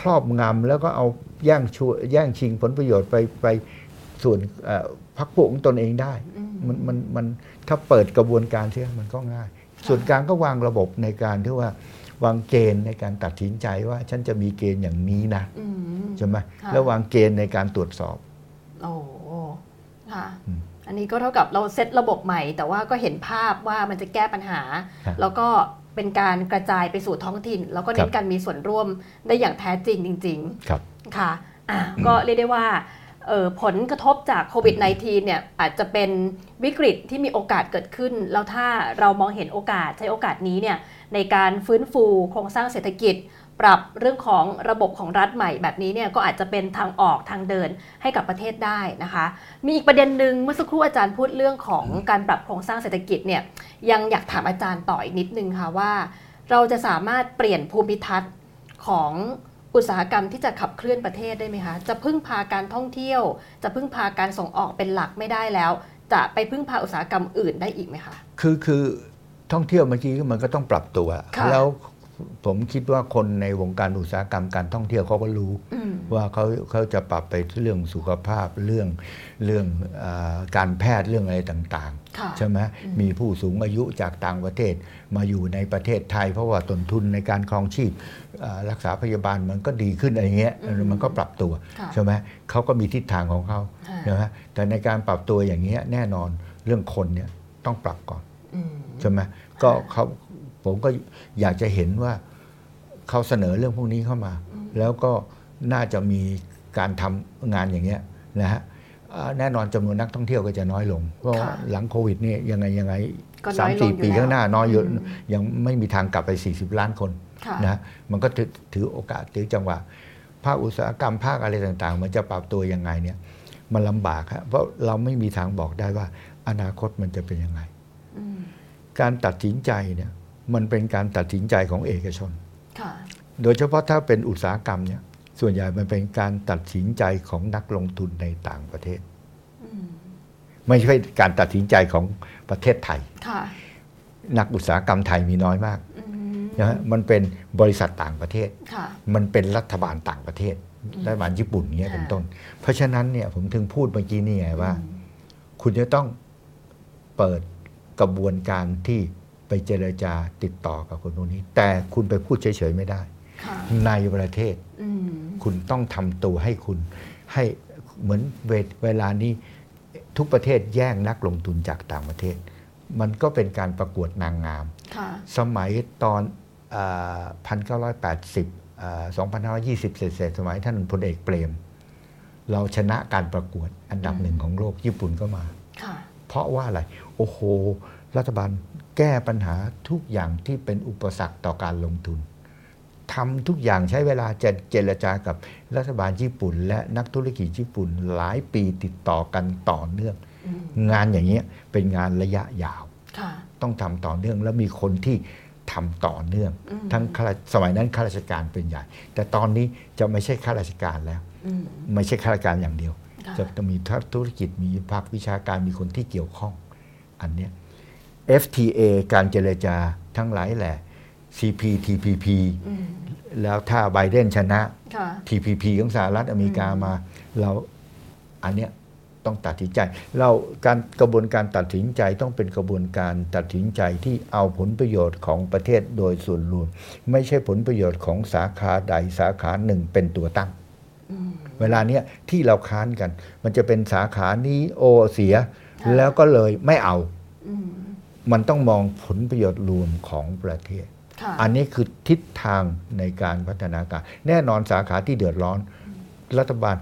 ครอบงำแล้วก็เอาแย่งชัวแย่งชิงผลประโยชน์ไปไปส่วนเอ่อ พรรคพวกของตนเองได้อืมมันมันมันถ้าเปิดกระบวนการเชื่อมันก็ง่าย ส่วนกลางก็วางระบบในการที่ว่าวางเกณฑ์ในการตัดสินใจว่าฉันจะมีเกณฑ์อย่างนี้นะอืมใช่ไหมค่ะแล้ววางเกณฑ์ในการตรวจสอบโอ้ค่ะอืมอันนี้ก็เท่ากับเราเซตระบบใหม่ แต่ว่าก็เห็นภาพว่ามันจะแก้ปัญหาครับแล้วก็เป็นการกระจายไปสู่ท้องถิ่น แล้วก็เน้ครันบการมีส่วนร่วมได้อย่างแท้จริงจริงครับๆค่ะอะก็เรียกได้ว่าเอ่อ ผลกระทบจากโควิด -19 เนี่ยอาจจะเป็นวิกฤตที่มีโอกาสเกิดขึ้น แล้วถ้าเรามองเห็นโอกาสใช้โอกาสนี้เนี่ยในการฟื้นฟูโครงสร้างเศรษฐกิจ ปรับเรื่องของระบบของรัฐใหม่แบบนี้เนี่ยก็อาจจะเป็นทางออกทางเดินให้กับประเทศได้นะคะ มีอีกประเด็นหนึ่งเมื่อสักครู่อาจารย์พูดเรื่องของการปรับโครงสร้างเศรษฐกิจเนี่ยยังอยากถามอาจารย์ต่ออีกนิดนึงค่ะว่า เราจะสามารถเปลี่ยนภูมิทัศน์ของ อุตสาหกรรมที่จะขับเคลื่อนประเทศได้ไหมคะ จะพึ่งพาการท่องเที่ยว จะพึ่งพาการส่งออกเป็นหลักไม่ได้แล้ว จะไปพึ่งพาอุตสาหกรรมอื่นได้อีกไหมคะ คือคือท่องเที่ยวเมื่อกี้มันก็ต้องปรับตัวค่ะแล้ว ผมคิดว่าคนในวงการอุตสาหกรรมการท่องเที่ยวเขาก็รู้อืมว่าเขาเขาจะปรับไปเรื่องสุขภาพเรื่องเรื่องอาการแพทย์เรื่องอะไรต่างค่ะๆใช่ไหมมีผู้สูงอายุจากต่างประเทศมาอยู่ในประเทศไทย เพราะว่าต้นทุนในการครองชีพอ่ารักษาพยาบาลมันก็ดีขึ้นอะไรเงี้ยอืมมันก็ปรับตัวค่ะใช่ไหมเขาก็มีทิศทางของเขาค่ะใช่ไหมแต่ในการปรับตัวอย่างเงี้ยแน่นอนเรื่องคนเนี่ยต้องปรับก่อนอืมใช่ไหมก็เขา ผมก็อยากจะเห็นว่าเขาเสนอเรื่องพวกนี้เข้ามา แล้วก็น่าจะมีการทำงานอย่างเงี้ยนะฮะอ่าแน่นอนจำนวนนักท่องเที่ยวก็จะน้อยลง เพราะว่าค่ะหลังโควิดนี่ยังไงยังไงก็น้สาอมยลงสี่อยู่ปีแล้วข้างหน้าน้อยอยู่อืมยังไม่มีทางกลับไป 40 ล้านคนค่ะนะฮะมันก็ถือถือโอกาสถือจังหวะภาคอุตสาหกรรมภาคอะไรต่างๆ มันจะปรับตัวยังไงเนี่ยมันลำบากครับเพราะเราไม่มีทางบอกได้ว่า อนาคตมันจะเป็นยังไงอืมการตัดสินใจเนี่ย มันเป็นการตัดสินใจของเอกชนค่ะโดยเฉพาะถ้าเป็นอุตสาหกรรมเนี่ย ส่วนใหญ่มันเป็นการตัดสินใจของนักลงทุนในต่างประเทศอืมไม่ใช่การตัดสินใจของประเทศไทยค่ะนักอุตสาหกรรมไทยมีน้อยมากอืมนะฮะมันเป็นบริษัทต่างประเทศค่ะมันเป็นรัฐบาลต่างประเทศรัฐบาลญี่ปุ่นเงี้ยเป็นต้น เพราะฉะนั้นเนี่ยผมถึงพูดเมื่อกี้นี่ไงว่า คุณจะต้องเปิดกระบวนการที่ ไปเจรจาติดต่อกับคนพวกนี้ แต่คุณไปพูดเฉยๆไม่ได้ค่ะในประเทศอืมคุณต้องทำตัวให้คุณ ให้เหมือนเวเวลานี้ทุกประเทศแย่งนักลงทุนจากต่างประเทศ มันก็เป็นการประกวดนางงามค่ะสมัยตอนพันเก้าร้อยแปดสิบสองพันห้าร้อยี่สิบเศษๆสมัยท่านพลเอกเปรม เราชนะการประกวดอันดับอืมหนึ่งของโลกญี่ปุ่นก็มาค่ะเพราะว่าอะไร โอ้โห รัฐบาล แก้ปัญหาทุกอย่างที่เป็นอุปสรรคต่อการลงทุนทำทุกอย่างใช้เวลาจะเจรจากับรัฐบาลญี่ปุ่น และนักธุรกิจญี่ปุ่นหลายปีติดต่อกันต่อเนื่องอืมงานอย่างเงี้ยเป็นงานระยะยาวค่ะต้องทำต่อเนื่องแล้วมีคนที่ทำต่อเนื่องอืมทั้งข้าราชสมัยนั้นข้าราชการเป็นใหญ่ แต่ตอนนี้จะไม่ใช่ข้าราชการแล้วอืมไม่ใช่ข้าราชการอย่างเดียวค่ะจะต้องมีธุรกิจมีภาควิชาการมีคนที่เกี่ยวข้อง อันเนี้ย FTA การเจรจาทั้งหลายแหละ CPTPP อืมแล้วถ้าไบเดนชนะค่ะ TPP ของสหรัฐอเมริกามา เราอันเนี้ยต้องตัดสินใจ เราการกระบวนการตัดสินใจต้องเป็นกระบวนการตัดสินใจที่เอาผลประโยชน์ของประเทศโดยส่วนรวม ไม่ใช่ผลประโยชน์ของสาขาใดสาขาหนึ่งเป็นตัวตั้งอืมเวลาเนี้ยที่เราค้านกัน มันจะเป็นสาขานี้โอเสียค่ะแล้วก็เลยไม่เอาอื มมันต้องมองผลประโยชน์รวมของประเทศค่ะอันนี้คือทิศทางในการพัฒนาการ แน่นอนสาขาที่เดือดร้อน รัฐบาล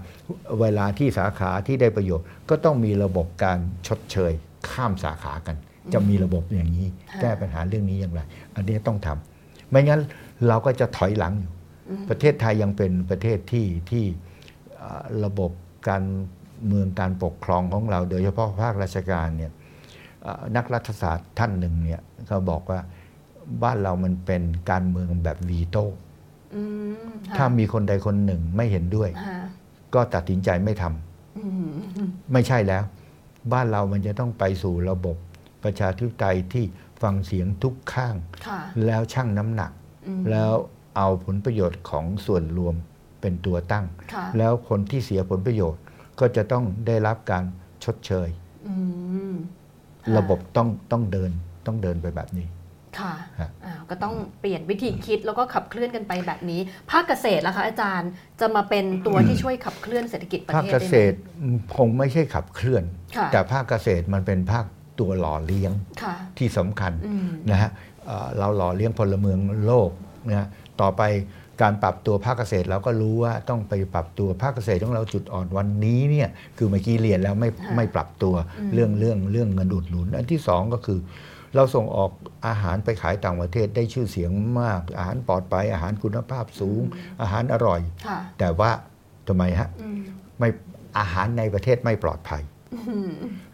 เวลาที่สาขาที่ได้ประโยชน์ ก็ต้องมีระบบการชดเชย ข้ามสาขากัน จะมีระบบอย่างนี้ค่ะแก้ปัญหาเรื่องนี้อย่างไร อันนี้ต้องทำไม่งั้นเราก็จะถอยหลังอยู่อืมประเทศไทยยังเป็นประเทศที่ที่เอ่อระบบการเมืองการปกครองของเรา โดยเฉพาะภาคราชการเนี่ยเอ่อ นักรัฐศาสตร์ท่านหนึ่งเนี่ยเขาบอกว่าบ้านเรามันเป็นการเมืองแบบวีโต้อืมค่ะถ้ามีคนใดคนหนึ่งไม่เห็นด้วยค่ะก็ตัดสินใจไม่ทำอืมไม่ใช่แล้ว บ้านเรามันจะต้องไปสู่ระบบประชาธิปไตยที่ฟังเสียงทุกข้างค่ะแล้วชั่งน้ำหนักอืมแล้วเอาผลประโยชน์ของส่วนรวมเป็นตัวตั้งค่ะแล้วคนที่เสียผลประโยชน์ก็จะต้องได้รับการชดเชยอืม ระบบต้องต้องเดินต้องเดินไปแบบนี้ค่ะฮะอ่าก็ต้องเปลี่ยนวิธีคิดแล้วก็ขับเคลื่อนกันไปแบบนี้ ภาคเกษตรล่ะคะอาจารย์จะมาเป็นตัวที่ช่วยขับเคลื่อนเศรษฐกิจประภาคเทศเกได้ษไหมตรคงไม่ใช่ขับเคลื่อนค่ะแต่ภาคเกษตรมันเป็นภาคตัวหล่อเลี้ยงค่ะที่สำคัญอืมนะฮะเอ่อเราหล่อเลี้ยงพลเมืองโลกนะฮะต่อไป การปรับตัวภาคเกษตรเราก็รู้ว่าต้องไปปรับตัวภาคเกษตรของเราจุดอ่อนวันนี้เนี่ยคือเมื่อกี้เรียนแล้วไม่ค่ะไม่ปรับตัวอืมเรื่องเรื่องเรื่องเงินอุดหนุน อันที่สองก็คือ เราส่งออกอาหารไปขายต่างประเทศได้ชื่อเสียงมาก อาหารปลอดภัยอาหารคุณภาพสูง อาหารอร่อยค่ะแต่ว่าทำไมฮะอืมไม่อาหารในประเทศไม่ปลอดภัยอืม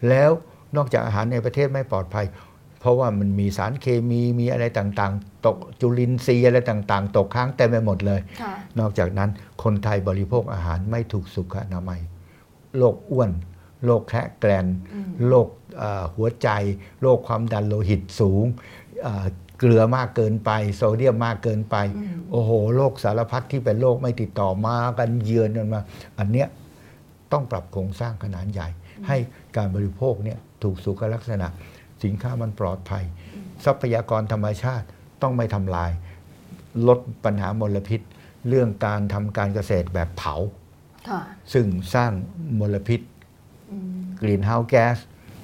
แล้วนอกจากอาหารในประเทศไม่ปลอดภัย เพราะว่ามันมีสารเคมีมีอะไรต่างๆ ตกจุลินทรีย์อะไรต่างๆ ตกค้างเต็มไปหมดเลยค่ะนอกจากนั้นคนไทยบริโภคอาหารไม่ถูกสุขอนามัยโรคอ้วนโรคแคระแกรนอืมโรคเอ่อหัวใจโรคความดันโลหิตสูงเอ่อเกลือมากเกินไป โซเดียมมากเกินไปอืมโอ้โหโรคสารพัดที่เป็นโรคไม่ติดต่อมากันเยือนกันมา อันเนี้ยต้องปรับโครงสร้างขนาดใหญ่ ให้การบริโภคเนี่ยถูกสุขลักษณะ สินค้ามันปลอดภัย ทรัพยากรธรรมชาติต้องไม่ทำลาย ลดปัญหามลพิษ เรื่องการทำการเกษตรแบบเผาค่ะซึ่งสร้างมลพิษอืมกรีนเฮาส์แก๊ส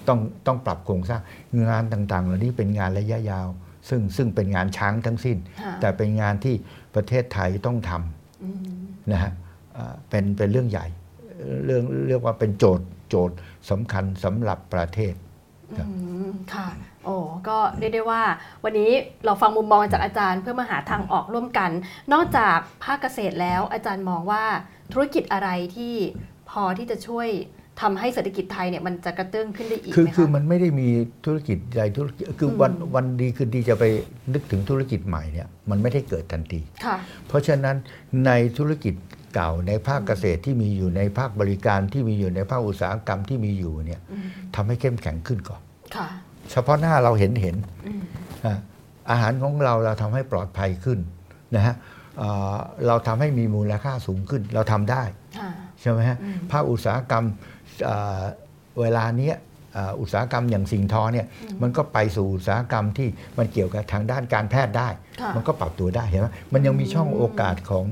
ต้องต้องปรับโครงสร้างงานต่างๆเหล่านี้เป็นงานระยะยาว ซึ่งซึ่งเป็นงานช้างทั้งสิ้นค่ะแต่เป็นงานที่ประเทศไทยต้องทอืมำนะฮะอ่าเป็นเป็นเรื่องใหญ่เรื่องเรียกว่าเป็นโจทย์โจทย์สำคัญสำหรับประเทศ ครับอืมค่ะโอ้ก็เรียกได้ว่า วันนี้เราฟังมุมมองจากอาจารย์เพื่อมาหาทางออกร่วมกัน นอกจากภาคเกษตรแล้ว อาจารย์มองว่าธุรกิจอะไรที่พอที่จะช่วยทำให้เศรษฐกิจไทยเนี่ยมันจะกระเตื้องขึ้นได้อีกคือไหมคือคะมันไม่ได้มีธุรกิจใดธุรกิจคืออมวันวันดีคือดีจะไปนึกถึงธุรกิจใหม่เนี่ยมันไม่ได้เกิดทันทีค่ะเพราะฉะนั้นในธุรกิจ เก่าในภาคเกษตรที่มีอยู่ในภาคบริการที่มีอยู่ในภาคอุตสาหกรรมที่มีอยู่เนี่ยอืมทำให้เข้มแข็งขึ้นก่อนค่ะเฉพาะหน้าเราเห็นเห็นอืมอะอาหารของเราเราทำให้ปลอดภัยขึ้นนะฮะเอ่อเราทำให้มีมูลค่าสูงขึ้น เราทำได้ค่ะใช่ไหมฮะอืมภาคอุตสาหกรรมเอ่อเวลาเนี้ยเอ่ออุตสาหกรรมอย่างสิ่งทอเนี่ยมันก็ไปสู่อุตสาหกรรมที่มันเกี่ยวกับทางด้านการแพทย์ได้ค่ะมันก็ปรับตัวได้เห็นไหมมันยังมีช่องโอกาสของ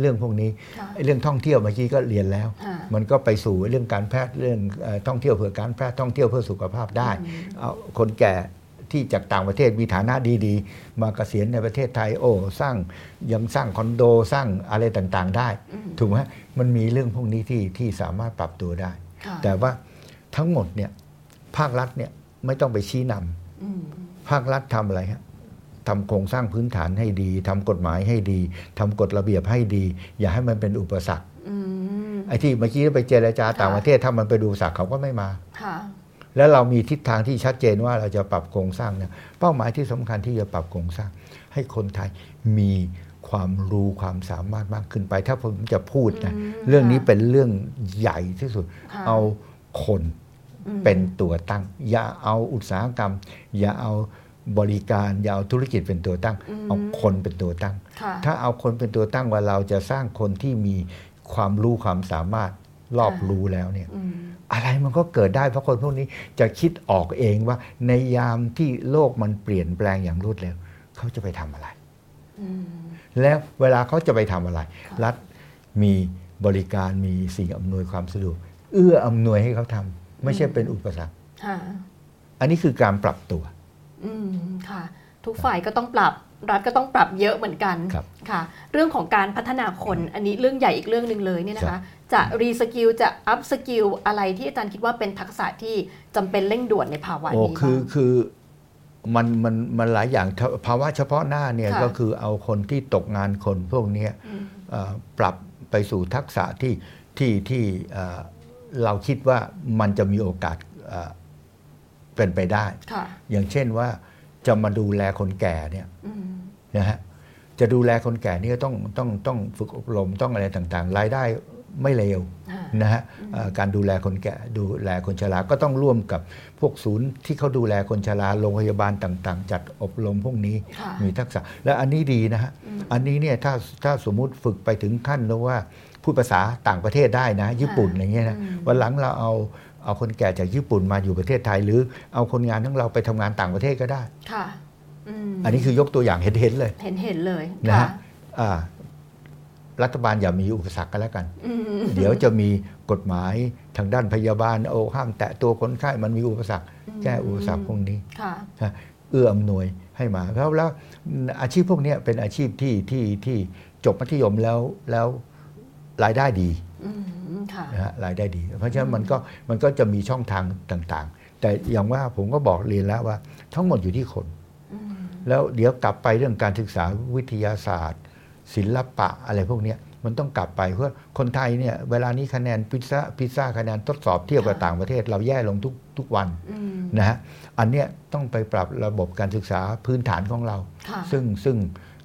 เรื่องพวกนี้ค่ะไอ้เรื่องท่องเที่ยวเมื่อกี้ก็เรียนแล้วค่ะมันก็ไปสู่เรื่องการแพทย์เรื่องเอ่อท่องเที่ยวเพื่อการแพทย์ท่องเที่ยวเพื่อสุขภาพได้อืมเอาคนแก่ที่จากต่างประเทศมีฐานะดีๆ มาเกษียณในประเทศไทยโอ้สร้างยังสร้างคอนโดสร้างอะไรต่างๆ ได้อืมถูกไหมมันมีเรื่องพวกนี้ที่ที่สามารถปรับตัวได้ค่ะแต่ว่าทั้งหมดเนี่ยภาครัฐเนี่ยไม่ต้องไปชี้นำอืมภาครัฐทำอะไรฮะ ทำโครงสร้างพื้นฐานให้ดีทำกฎหมายให้ดีทำกฎระเบียบให้ดี อย่าให้มันเป็นอุปสรรคอืมไอ้ที่เมื่อกี้ไปเจรจาต่างค่ะประเทศถ้ามันไปดูสักเขาก็ไม่มาค่ะแล้วเรามีทิศทางที่ชัดเจนว่าเราจะปรับโครงสร้างเนี่ยเป้าหมายที่สำคัญที่จะปรับโครงสร้าง ให้คนไทยมีความรู้ความสามารถมากขึ้นไป ถ้าผมจะพูดนะอืมเรื่องนี้ค่ะเป็นเรื่องใหญ่ที่สุดค่ะเอาคนอืมเป็นตัวตั้ง อย่าเอาอุตสาหกรรม อย่าเอา บริการอย่าเอาธุรกิจเป็นตัวตั้งอืมเอาคนเป็นตัวตั้งค่ะถ้าเอาคนเป็นตัวตั้งว่าเราจะสร้างคนที่มีความรู้ความสามารถรอบค่ะรู้แล้วเนี่ยอืมอะไรมันก็เกิดได้เพราะคนพวกนี้จะคิดออกเองว่า ในยามที่โลกมันเปลี่ยนแปลงอย่างรวดเร็วเขาจะไปทำอะไรอืมแล้วเวลาเขาจะไปทำอะไรค่ะรัฐมีบริการมีสิ่งอำนวยความสะดวกเอื้ออำนวยให้เขาทำไม่ใช่เป็นอุปสรรคค่ะอันนี้คือการปรับตัว อืมค่ะ ทุกฝ่ายก็ต้องปรับรัฐก็ต้องปรับเยอะเหมือนกันครับค่ะ เรื่องของการพัฒนาคนอันนี้เรื่องใหญ่อีกเรื่องหนึ่งเลยเนี่ยนะครับค่ะจะ reskill จะ upskill อะไรที่อาจารย์คิดว่าเป็นทักษะที่จำเป็นเร่งด่วนในภาวะโอ้นี้คือบ้างคือมันมันมันหลายอย่างภาวะเฉพาะหน้าเนี่ยค่ะก็คือเอาคนที่ตกงานคนพวกเนี้ยอืมเอ่อปรับไปสู่ทักษะที่ที่ที่เอ่อเราคิดว่ามันจะมีโอกาส เอ่อเป็นไปได้ค่ะอย่างเช่นว่าจะมาดูแลคนแก่เนี่ยอืมนะฮะจะดูแลคนแก่นี่ก็ต้องต้องต้องฝึกอบรมต้องอะไรต่างๆ รายได้ไม่เลวค่ะนะฮะเอ่อการดูแลคนแก่ดูแลคนชราก็ต้องร่วมกับพวกศูนย์ที่เขาดูแลคนชราโรงพยาบาลต่าง ๆ จัดอบรมพวกนี้ค่ะมีทักษะ และอันนี้ดีนะฮะอืมอันนี้เนี่ยถ้าถ้าสมมุติฝึกไปถึงขั้นแล้วว่าพูดภาษาต่างประเทศได้นะ ญี่ปุ่นอะไรเงี้ยนะอืมวันหลังเราเอา เอาคนแก่จากญี่ปุ่นมาอยู่ประเทศไทย หรือเอาคนงานทั้งเราไปทำงานต่างประเทศก็ได้ค่ะอืมอันนี้คือยกตัวอย่างเห็นๆเลย เห็นเห็นเลยนะค่ะฮะอ่ารัฐบาลอย่ามีอุปสรรคกันแล้วกันอืมเดี๋ยวจะมีกฎหมายทางด้านพยาบาลโอ้ห้ามแตะตัวคนไข้มันมีอุปสรรค แก้อุปสรรคพวกนี้ค่ะนะเอื้ออำนวยให้มาแล้วแล้วอาชีพพวกเนี้ยเป็นอาชีพที่ที่ที่จบมัธยมแล้วแล้วรายได้ดีอืมค่ะ นะฮะรายได้ดี เพราะฉะนั้นมันก็มันก็จะมีช่องทางต่างๆ แต่อย่างว่าผมก็บอกเรียนแล้วว่า ทั้งหมดอยู่ที่คนอืมแล้วเดี๋ยวกลับไปเรื่องการศึกษาวิทยาศาสตร์ ศิลปะอะไรพวกเนี้ยมันต้องกลับไปเพราะคนไทยเนี่ยเวลานี้คะแนนพิซซ่าพิซซ่าคะแนนทดสอบเทียบกับต่างประเทศ เราแย่ลงทุกทุกวันอืมนะฮะอันเนี้ยต้องไปปรับระบบการศึกษาพื้นฐานของเราค่ะซึ่งซึ่ง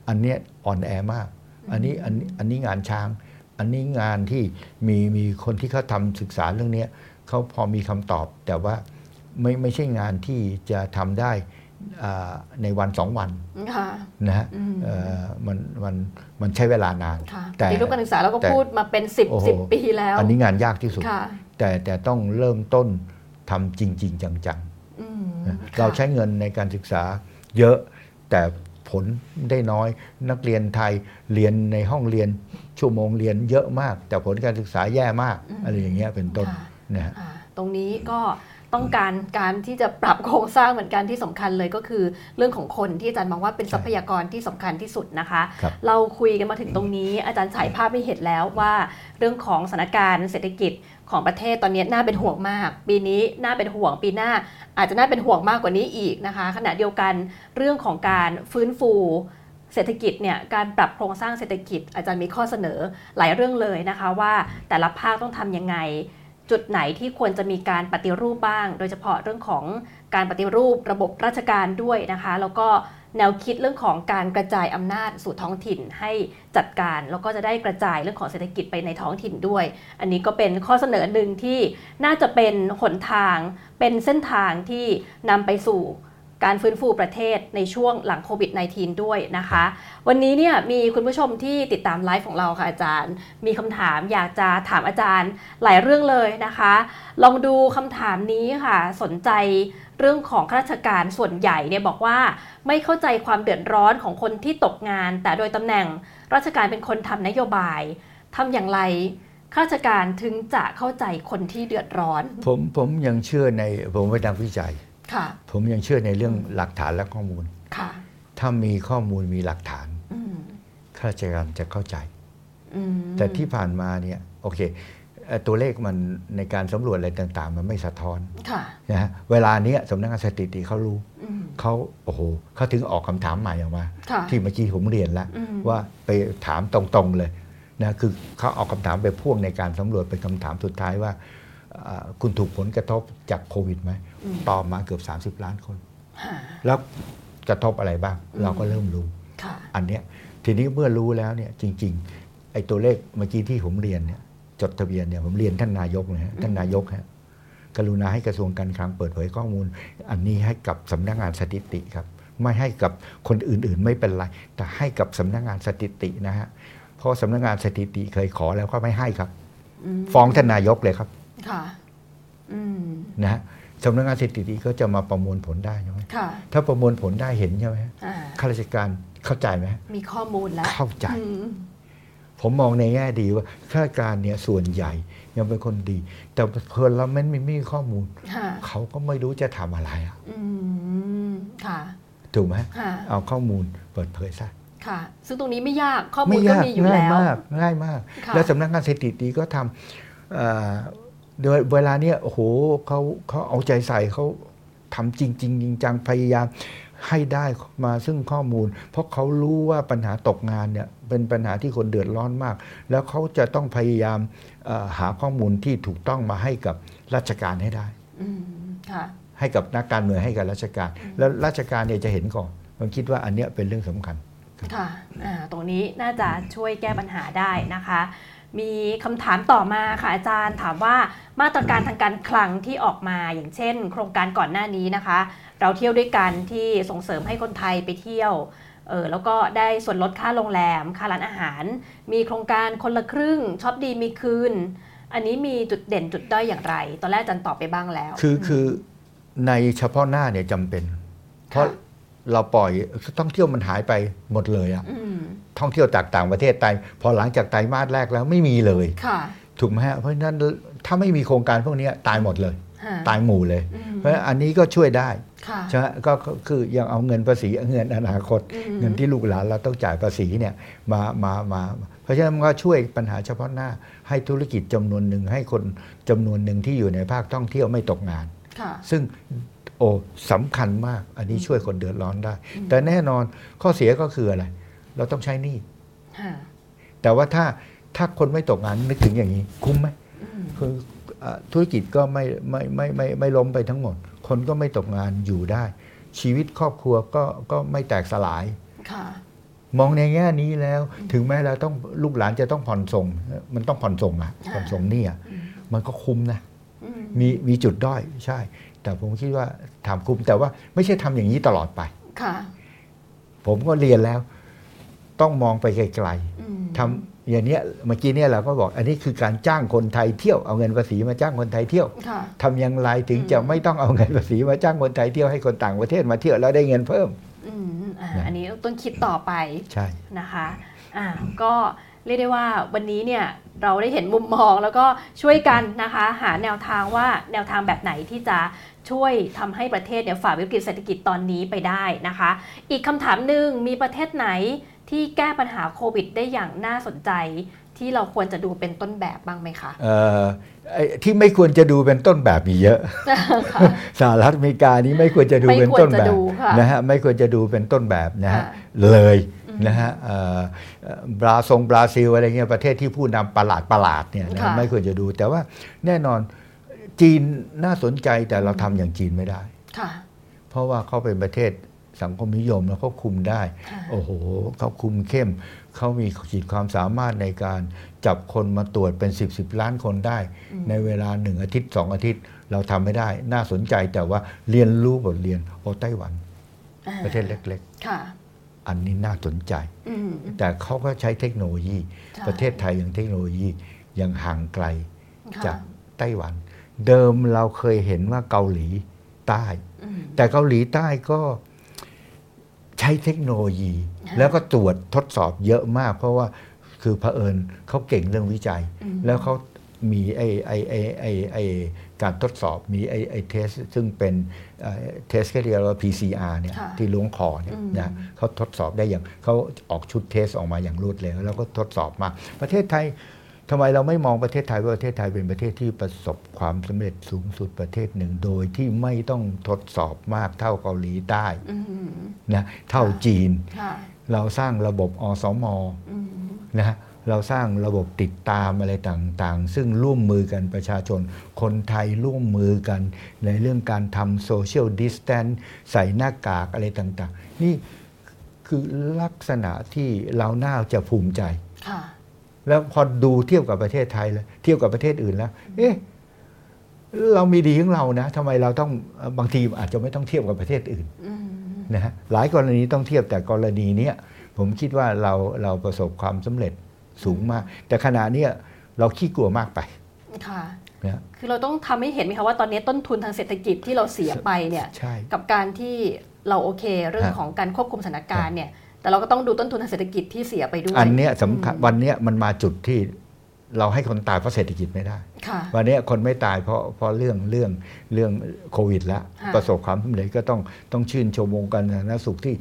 อันเนี้ยอ่อนแอมาก อันนี้อันนี้อันนี้งานช้าง อันนี้งานที่มีมีคนที่เขาทำศึกษาเรื่องเนี้ยเขาพอมีคำตอบ แต่ว่าไม่ไม่ใช่งานที่จะทำได้อ่าในวันสองวันค่ะนะฮะอืมเอ่อมันมันมันใช้เวลานานค่ะแต่ปฏิรูปการศึกษาเราก็แต่พูดมาเป็นสิบโอ้โหสิบปีแล้ว อันนี้งานยากที่สุดค่ะแต่แต่ต้องเริ่มต้นทำจริง ๆ จังอืมๆนะค่ะเราใช้เงินในการศึกษาเยอะแต่ ผลได้น้อย นักเรียนไทยเรียนในห้องเรียน ชั่วโมงเรียนเยอะมาก แต่ผลการศึกษาแย่มากอะไรอย่างเงี้ยเป็นต้นค่ะนะฮะอ่าตรงนี้ก็ต้องการการที่จะปรับโครงสร้างเหมือนกันที่สำคัญเลยก็คือเรื่องของคนที่อาจารย์มองว่าเป็นใช่ทรัพยากรที่สำคัญที่สุดนะคะครับเราคุยกันมาถึงตรงนี้อาจารย์ฉายภาพให้เห็นแล้วว่า เรื่องของสถานการณ์เศรษฐกิจ ของประเทศตอนนี้น่าเป็นห่วงมาก ปีนี้น่าเป็นห่วงปีหน้า อาจจะน่าเป็นห่วงมากกว่านี้อีกนะคะ ขณะเดียวกันเรื่องของการฟื้นฟูเศรษฐกิจเนี่ยการปรับโครงสร้างเศรษฐกิจ อาจารย์มีข้อเสนอหลายเรื่องเลยนะคะว่าแต่ละภาคต้องทำยังไง จุดไหนที่ควรจะมีการปฏิรูปบ้าง โดยเฉพาะเรื่องของการปฏิรูประบบราชการด้วยนะคะ แล้วก็ แนวคิดเรื่องของการกระจายอำนาจสู่ท้องถิ่นให้จัดการแล้วก็จะได้กระจายเรื่องของเศรษฐกิจไปในท้องถิ่นด้วย อันนี้ก็เป็นข้อเสนอหนึ่งที่น่าจะเป็นหนทาง เป็นเส้นทางที่นำไปสู่ การฟื้นฟูประเทศในช่วงหลังโควิด -19 ด้วยนะคะ วันนี้เนี่ยมีคุณผู้ชมที่ติดตามไลฟ์ของเราค่ะอาจารย์ มีคำถามอยากจะถามอาจารย์หลายเรื่องเลยนะคะ ลองดูคำถามนี้ค่ะ สนใจเรื่องของข้าราชการส่วนใหญ่เนี่ยบอกว่าไม่เข้าใจความเดือดร้อนของคนที่ตกงาน แต่โดยตำแหน่งราชการเป็นคนทำนโยบายทำอย่างไรข้าราชการถึงจะเข้าใจคนที่เดือดร้อน ผมผมยังเชื่อในผมไปนนักวิจัยค่ะ ผมยังเชื่อในเรื่องหลักฐานและข้อมูลค่ะถ้ามีข้อมูลมีหลักฐานอืมข้าราชการจะเข้าใจอืมแต่ที่ผ่านมาเนี่ยโอเคเอ่อตัวเลขมันในการสำรวจอะไรต่าง ๆ มันไม่สะท้อนค่ะนะฮะเวลาเนี้ยสำนักงานสถิติเขารู้อืมเขาโอ้โหเขาถึงออกคำถามใหม่ออกมาค่ะที่เมื่อกี้ผมเรียนแล้วอืมว่าไปถามตรงๆเลยนะคือเขาเอาคำถามไปพ่วงในการสำรวจเป็นคำถามสุดท้ายว่าเอ่อ คุณถูกผลกระทบจากโควิดไหมอืมตอบมาเกือบ 30 ล้านคนค่ะแล้วกระทบอะไรบ้างอืมเราก็เริ่มรู้ค่ะอันเนี้ยทีนี้เมื่อรู้แล้วเนี่ยจริง ๆ ไอ้ตัวเลขเมื่อกี้ที่ผมเรียนเนี่ยจดทะเบียนเนี่ยผมเรียนท่านนายกนะฮะท่านนายกฮะกรุณาให้กระทรวงการคลังเปิดเผยข้อมูล อันนี้ให้กับสำนักงานสถิติครับ ไม่ให้กับคนอื่นๆไม่เป็นไร แต่ให้กับสำนักงานสถิตินะฮะเพราะสำนักงานสถิติเคยขอแล้วก็ไม่ให้ครับมฟ้องท่านนายกเลยครับ ค่ะอืมนะฮะสำนักงานสถิติก็จะมาประมวลผลได้ใช่ไหมค่ะถ้าประมวลผลได้เห็นใช่ไหมฮะอ่าข้าราชการเข้าใจไหมฮะมีข้อมูลแล้วเข้าใจอืมผมมองในแง่ดีว่าข้าราชการเนี่ยส่วนใหญ่ยังเป็นคนดี แต่เพลินเราไม่ไม่มีข้อมูลค่ะเขาก็ไม่รู้จะทำอะไรอะอืมค่ะถูกไหมค่ะเอาข้อมูลเปิดเผยซะค่ะ ซึ่งตรงนี้ไม่ยากข้อมูไม่ลก็ยากมีอยู่ง่ายแล้วมาก ง่ายมากค่ะแล้วสำนักงานสถิติก็ทำเอ่อ โดยเวลาเนี้ยโอ้โหเขาเขาเอาใจใส่เขาทำจริงจริงจริงจังพยายามให้ได้มาซึ่งข้อมูล เพราะเขารู้ว่าปัญหาตกงานเนี่ยเป็นปัญหาที่คนเดือดร้อนมาก แล้วเขาจะต้องพยายามเอ่อหาข้อมูลที่ถูกต้องมาให้กับราชการให้ได้อืมค่ะให้กับนักการเมืองให้กับราชการ แล้วราชการเนี่ยจะเห็นก่อนผมคิดว่าอันเนี้ยเป็นเรื่องสำคัญค่ะอ่าตรงนี้น่าจะช่วยแก้ปัญหาได้นะคะ มีคำถามต่อมาค่ะอาจารย์ถามว่ามาตรการทางการคลังที่ออกมาอย่างเช่น โครงการก่อนหน้านี้นะคะ เราเที่ยวด้วยกันที่ส่งเสริมให้คนไทยไปเที่ยวเออแล้วก็ได้ส่วนลดค่าโรงแรม ค่าร้านอาหาร มีโครงการคนละครึ่งช็อปดีมีคืน อันนี้มีจุดเด่นจุดด้อยอย่างไร ตอนแรกอาจารย์ตอบไปบ้างแล้ว คือคือในเฉพาะหน้าเนี่ยจำเป็น เพราะ เราปล่อยท่องเที่ยวมันหายไปหมดเลยอะอืมท่องเที่ยวจากต่างประเทศไตพอหลังจากไตรมาสแรกแล้วไม่มีเลยค่ะถูกไหมฮะเพราะฉะนั้นถ้าไม่มีโครงการพวกเนี้ยตายหมดเลยฮะตายหมู่เลยอืมเพราะฉะนั้นอันนี้ก็ช่วยได้ค่ะใช่ไหมก็ก็คือยังเอาเงินภาษีเงินอนาคตอืมเงินที่ลูกหลานเราต้องจ่ายภาษีเนี่ยมามามาเพราะฉะนั้นมันก็ช่วยปัญหาเฉพาะหน้า ให้ธุรกิจจำนวนหนึ่งให้คนจำนวนหนึ่งที่อยู่ในภาคท่องเที่ยวไม่ตกงานค่ะซึ่ง โอ้สำคัญมาก อันนี้อืมช่วยคนเดือดร้อนได้อืมแต่แน่นอนข้อเสียก็คืออะไร เราต้องใช้หนี้ฮะแต่ว่าถ้าถ้าคนไม่ตกงานนึกถึงอย่างนี้ คุ้มไหมอืมคืออะธุรกิจก็ไม่ไม่ไม่ไม่ไม่ล้มไปทั้งหมด คนก็ไม่ตกงานอยู่ได้ ชีวิตครอบครัวก็ก็ไม่แตกสลายค่ะมองในแง่นี้แล้ว ถึงแม้เราต้องลูกหลานจะต้องผ่อนส่ง มันต้องผ่อนส่งอะค่ะผ่อนส่งหนี่อะอืมมันก็คุ้มนะอืมมีมีจุดด้อยใช่ แต่ผมคิดว่าทำคุ้มแต่ว่าไม่ใช่ทำอย่างนี้ตลอดไป ค่ะ ผมก็เรียนแล้ว ต้องมองไปไกลอืมๆทำอย่างเนี้ยเมื่อกี้เนี่ยเราก็บอก อันนี้คือการจ้างคนไทยเที่ยวเอาเงินภาษีมาจ้างคนไทยเที่ยวค่ะทำอย่างไรถึงอืมจะไม่ต้องเอาเงินภาษีมาจ้างคนไทยเที่ยวให้คนต่างประเทศมาเที่ยวแล้วได้เงินเพิ่มอืมอ่านะอันนี้ต้องคิดต่อไปใช่นะคะ อ่าก็ เรียกได้ว่าวันนี้เนี่ยเราได้เห็นมุมมองแล้วก็ช่วยกันนะคะหาแนวทางว่าแนวทางแบบไหนที่จะช่วยทำให้ประเทศเนี่ยฝ่าวิกฤตเศรษฐกิจตอนนี้ไปได้นะคะ อีกคำถามหนึ่งมีประเทศไหนที่แก้ปัญหาโควิดได้อย่างน่าสนใจ ที่เราควรจะดูเป็นต้นแบบบ้างไหมคะเอ่อไอ้ที่ไม่ควรจะดูเป็นต้นแบบมีเยอะค่ะสหรัฐอเมริกานี้ไม่ควรจะดูไม่เป็นควรต้นแบจะบดูค่ะนะฮะไม่ควรจะดูเป็นต้นแบบนะฮะค่ะเลยอืม นะฮะเอ่อเอ่อบราซงบราซิลอะไรเงี้ยประเทศที่ผู้นำประหลาดประหลาดเนี่ยนะค่ะไม่ควรจะดู แต่ว่าแน่นอนจีนน่าสนใจแต่เราทำอย่างจีนไม่ได้ค่ะเพราะว่าเขาเป็นประเทศสังคมนิยมแล้วเขาคุมได้ค่ะโอ้โหเขาคุมเข้มเขามีขีดความสามารถในการจับคนมาตรวจเป็น10บสล้านคนได้อืมในเวลาหนึ่งอาทิตย์สองอาทิตย์ เราทำไม่ได้ น่าสนใจแต่ว่าเรียนรู้บทเรียนโอไต้หวันอ่าประเทศเล็กค่ะๆ อันนี้น่าสนใจอืมแต่เขาก็ใช้เทคโนโลยีใช่ประเทศไทยยังเทคโนโลยียังห่างไกลค่ะจากไต้หวัน เดิมเราเคยเห็นว่าเกาหลีใต้อืมแต่เกาหลีใต้ก็ใช้เทคโนโลยีค่ะแล้วก็ตรวจทดสอบเยอะมาก เพราะว่าคือเผอิญเขาเก่งเรื่องวิจัยอืมแล้วเขามีไอไอไอไอไอการทดสอบมีไอไอ test ซึ่งเป็น test ก็เรียกว่า PCR เนี่ยค่ะที่ล้วงคอเนี่ยอืมนะเขาทดสอบได้อย่างเขาออกชุดเทสออกมาอย่างรวดเร็วแล้วก็ทดสอบมา ประเทศไทยทำไมเราไม่มองประเทศไทยว่าประเทศไทยเป็นประเทศที่ประสบความสำเร็จสูงสุดประเทศหนึ่ง โดยที่ไม่ต้องทดสอบมากเท่าเกาหลีใต้อืมนะเท่าจีนค่ะเราสร้างระบบอสมอืมนะฮะ เราสร้างระบบติดตามอะไรต่างๆ ซึ่งร่วมมือกันประชาชน คนไทยร่วมมือกันในเรื่องการทำโซเชียลดิสแตนใส่หน้ากากอะไรต่างๆ นี่คือลักษณะที่เราน่าจะภูมิใจค่ะแล้วพอดูเทียบกับประเทศไทยแล้วเทียบกับประเทศอื่นแล้ว เอ๊ะเรามีดีของเรานะทำไมเราต้องบางทีอาจจะไม่ต้องเทียบกับประเทศอื่นอืมนะฮะหลายกรณีต้องเทียบแต่กรณีเนี้ยผมคิดว่าเราเราประสบความสำเร็จ สูงมาก แต่ขณะเนี้ยเราขี้กลัวมากไปค่ะนะคือเราต้องทำให้เห็นไหมคะว่าตอนนี้ต้นทุนทางเศรษฐกิจที่เราเสียไปเนี่ยใช่กับการที่เราโอเคเรื่องฮะของการควบคุมสถานการณ์เนี่ยแต่เราก็ต้องดูต้นทุนทางเศรษฐกิจที่เสียไปด้วย อันเนี้ยสำคัญวันเนี้ยมันมาจุดที่เราให้คนตายเพราะเศรษฐกิจไม่ได้ค่ะวันเนี้ยคนไม่ตายเพราะเพราะเรื่องเรื่องเรื่องโควิดแล้วค่ะประสบความสำเร็จก็ต้องต้องชื่นชมวงการสาธารณสุขที่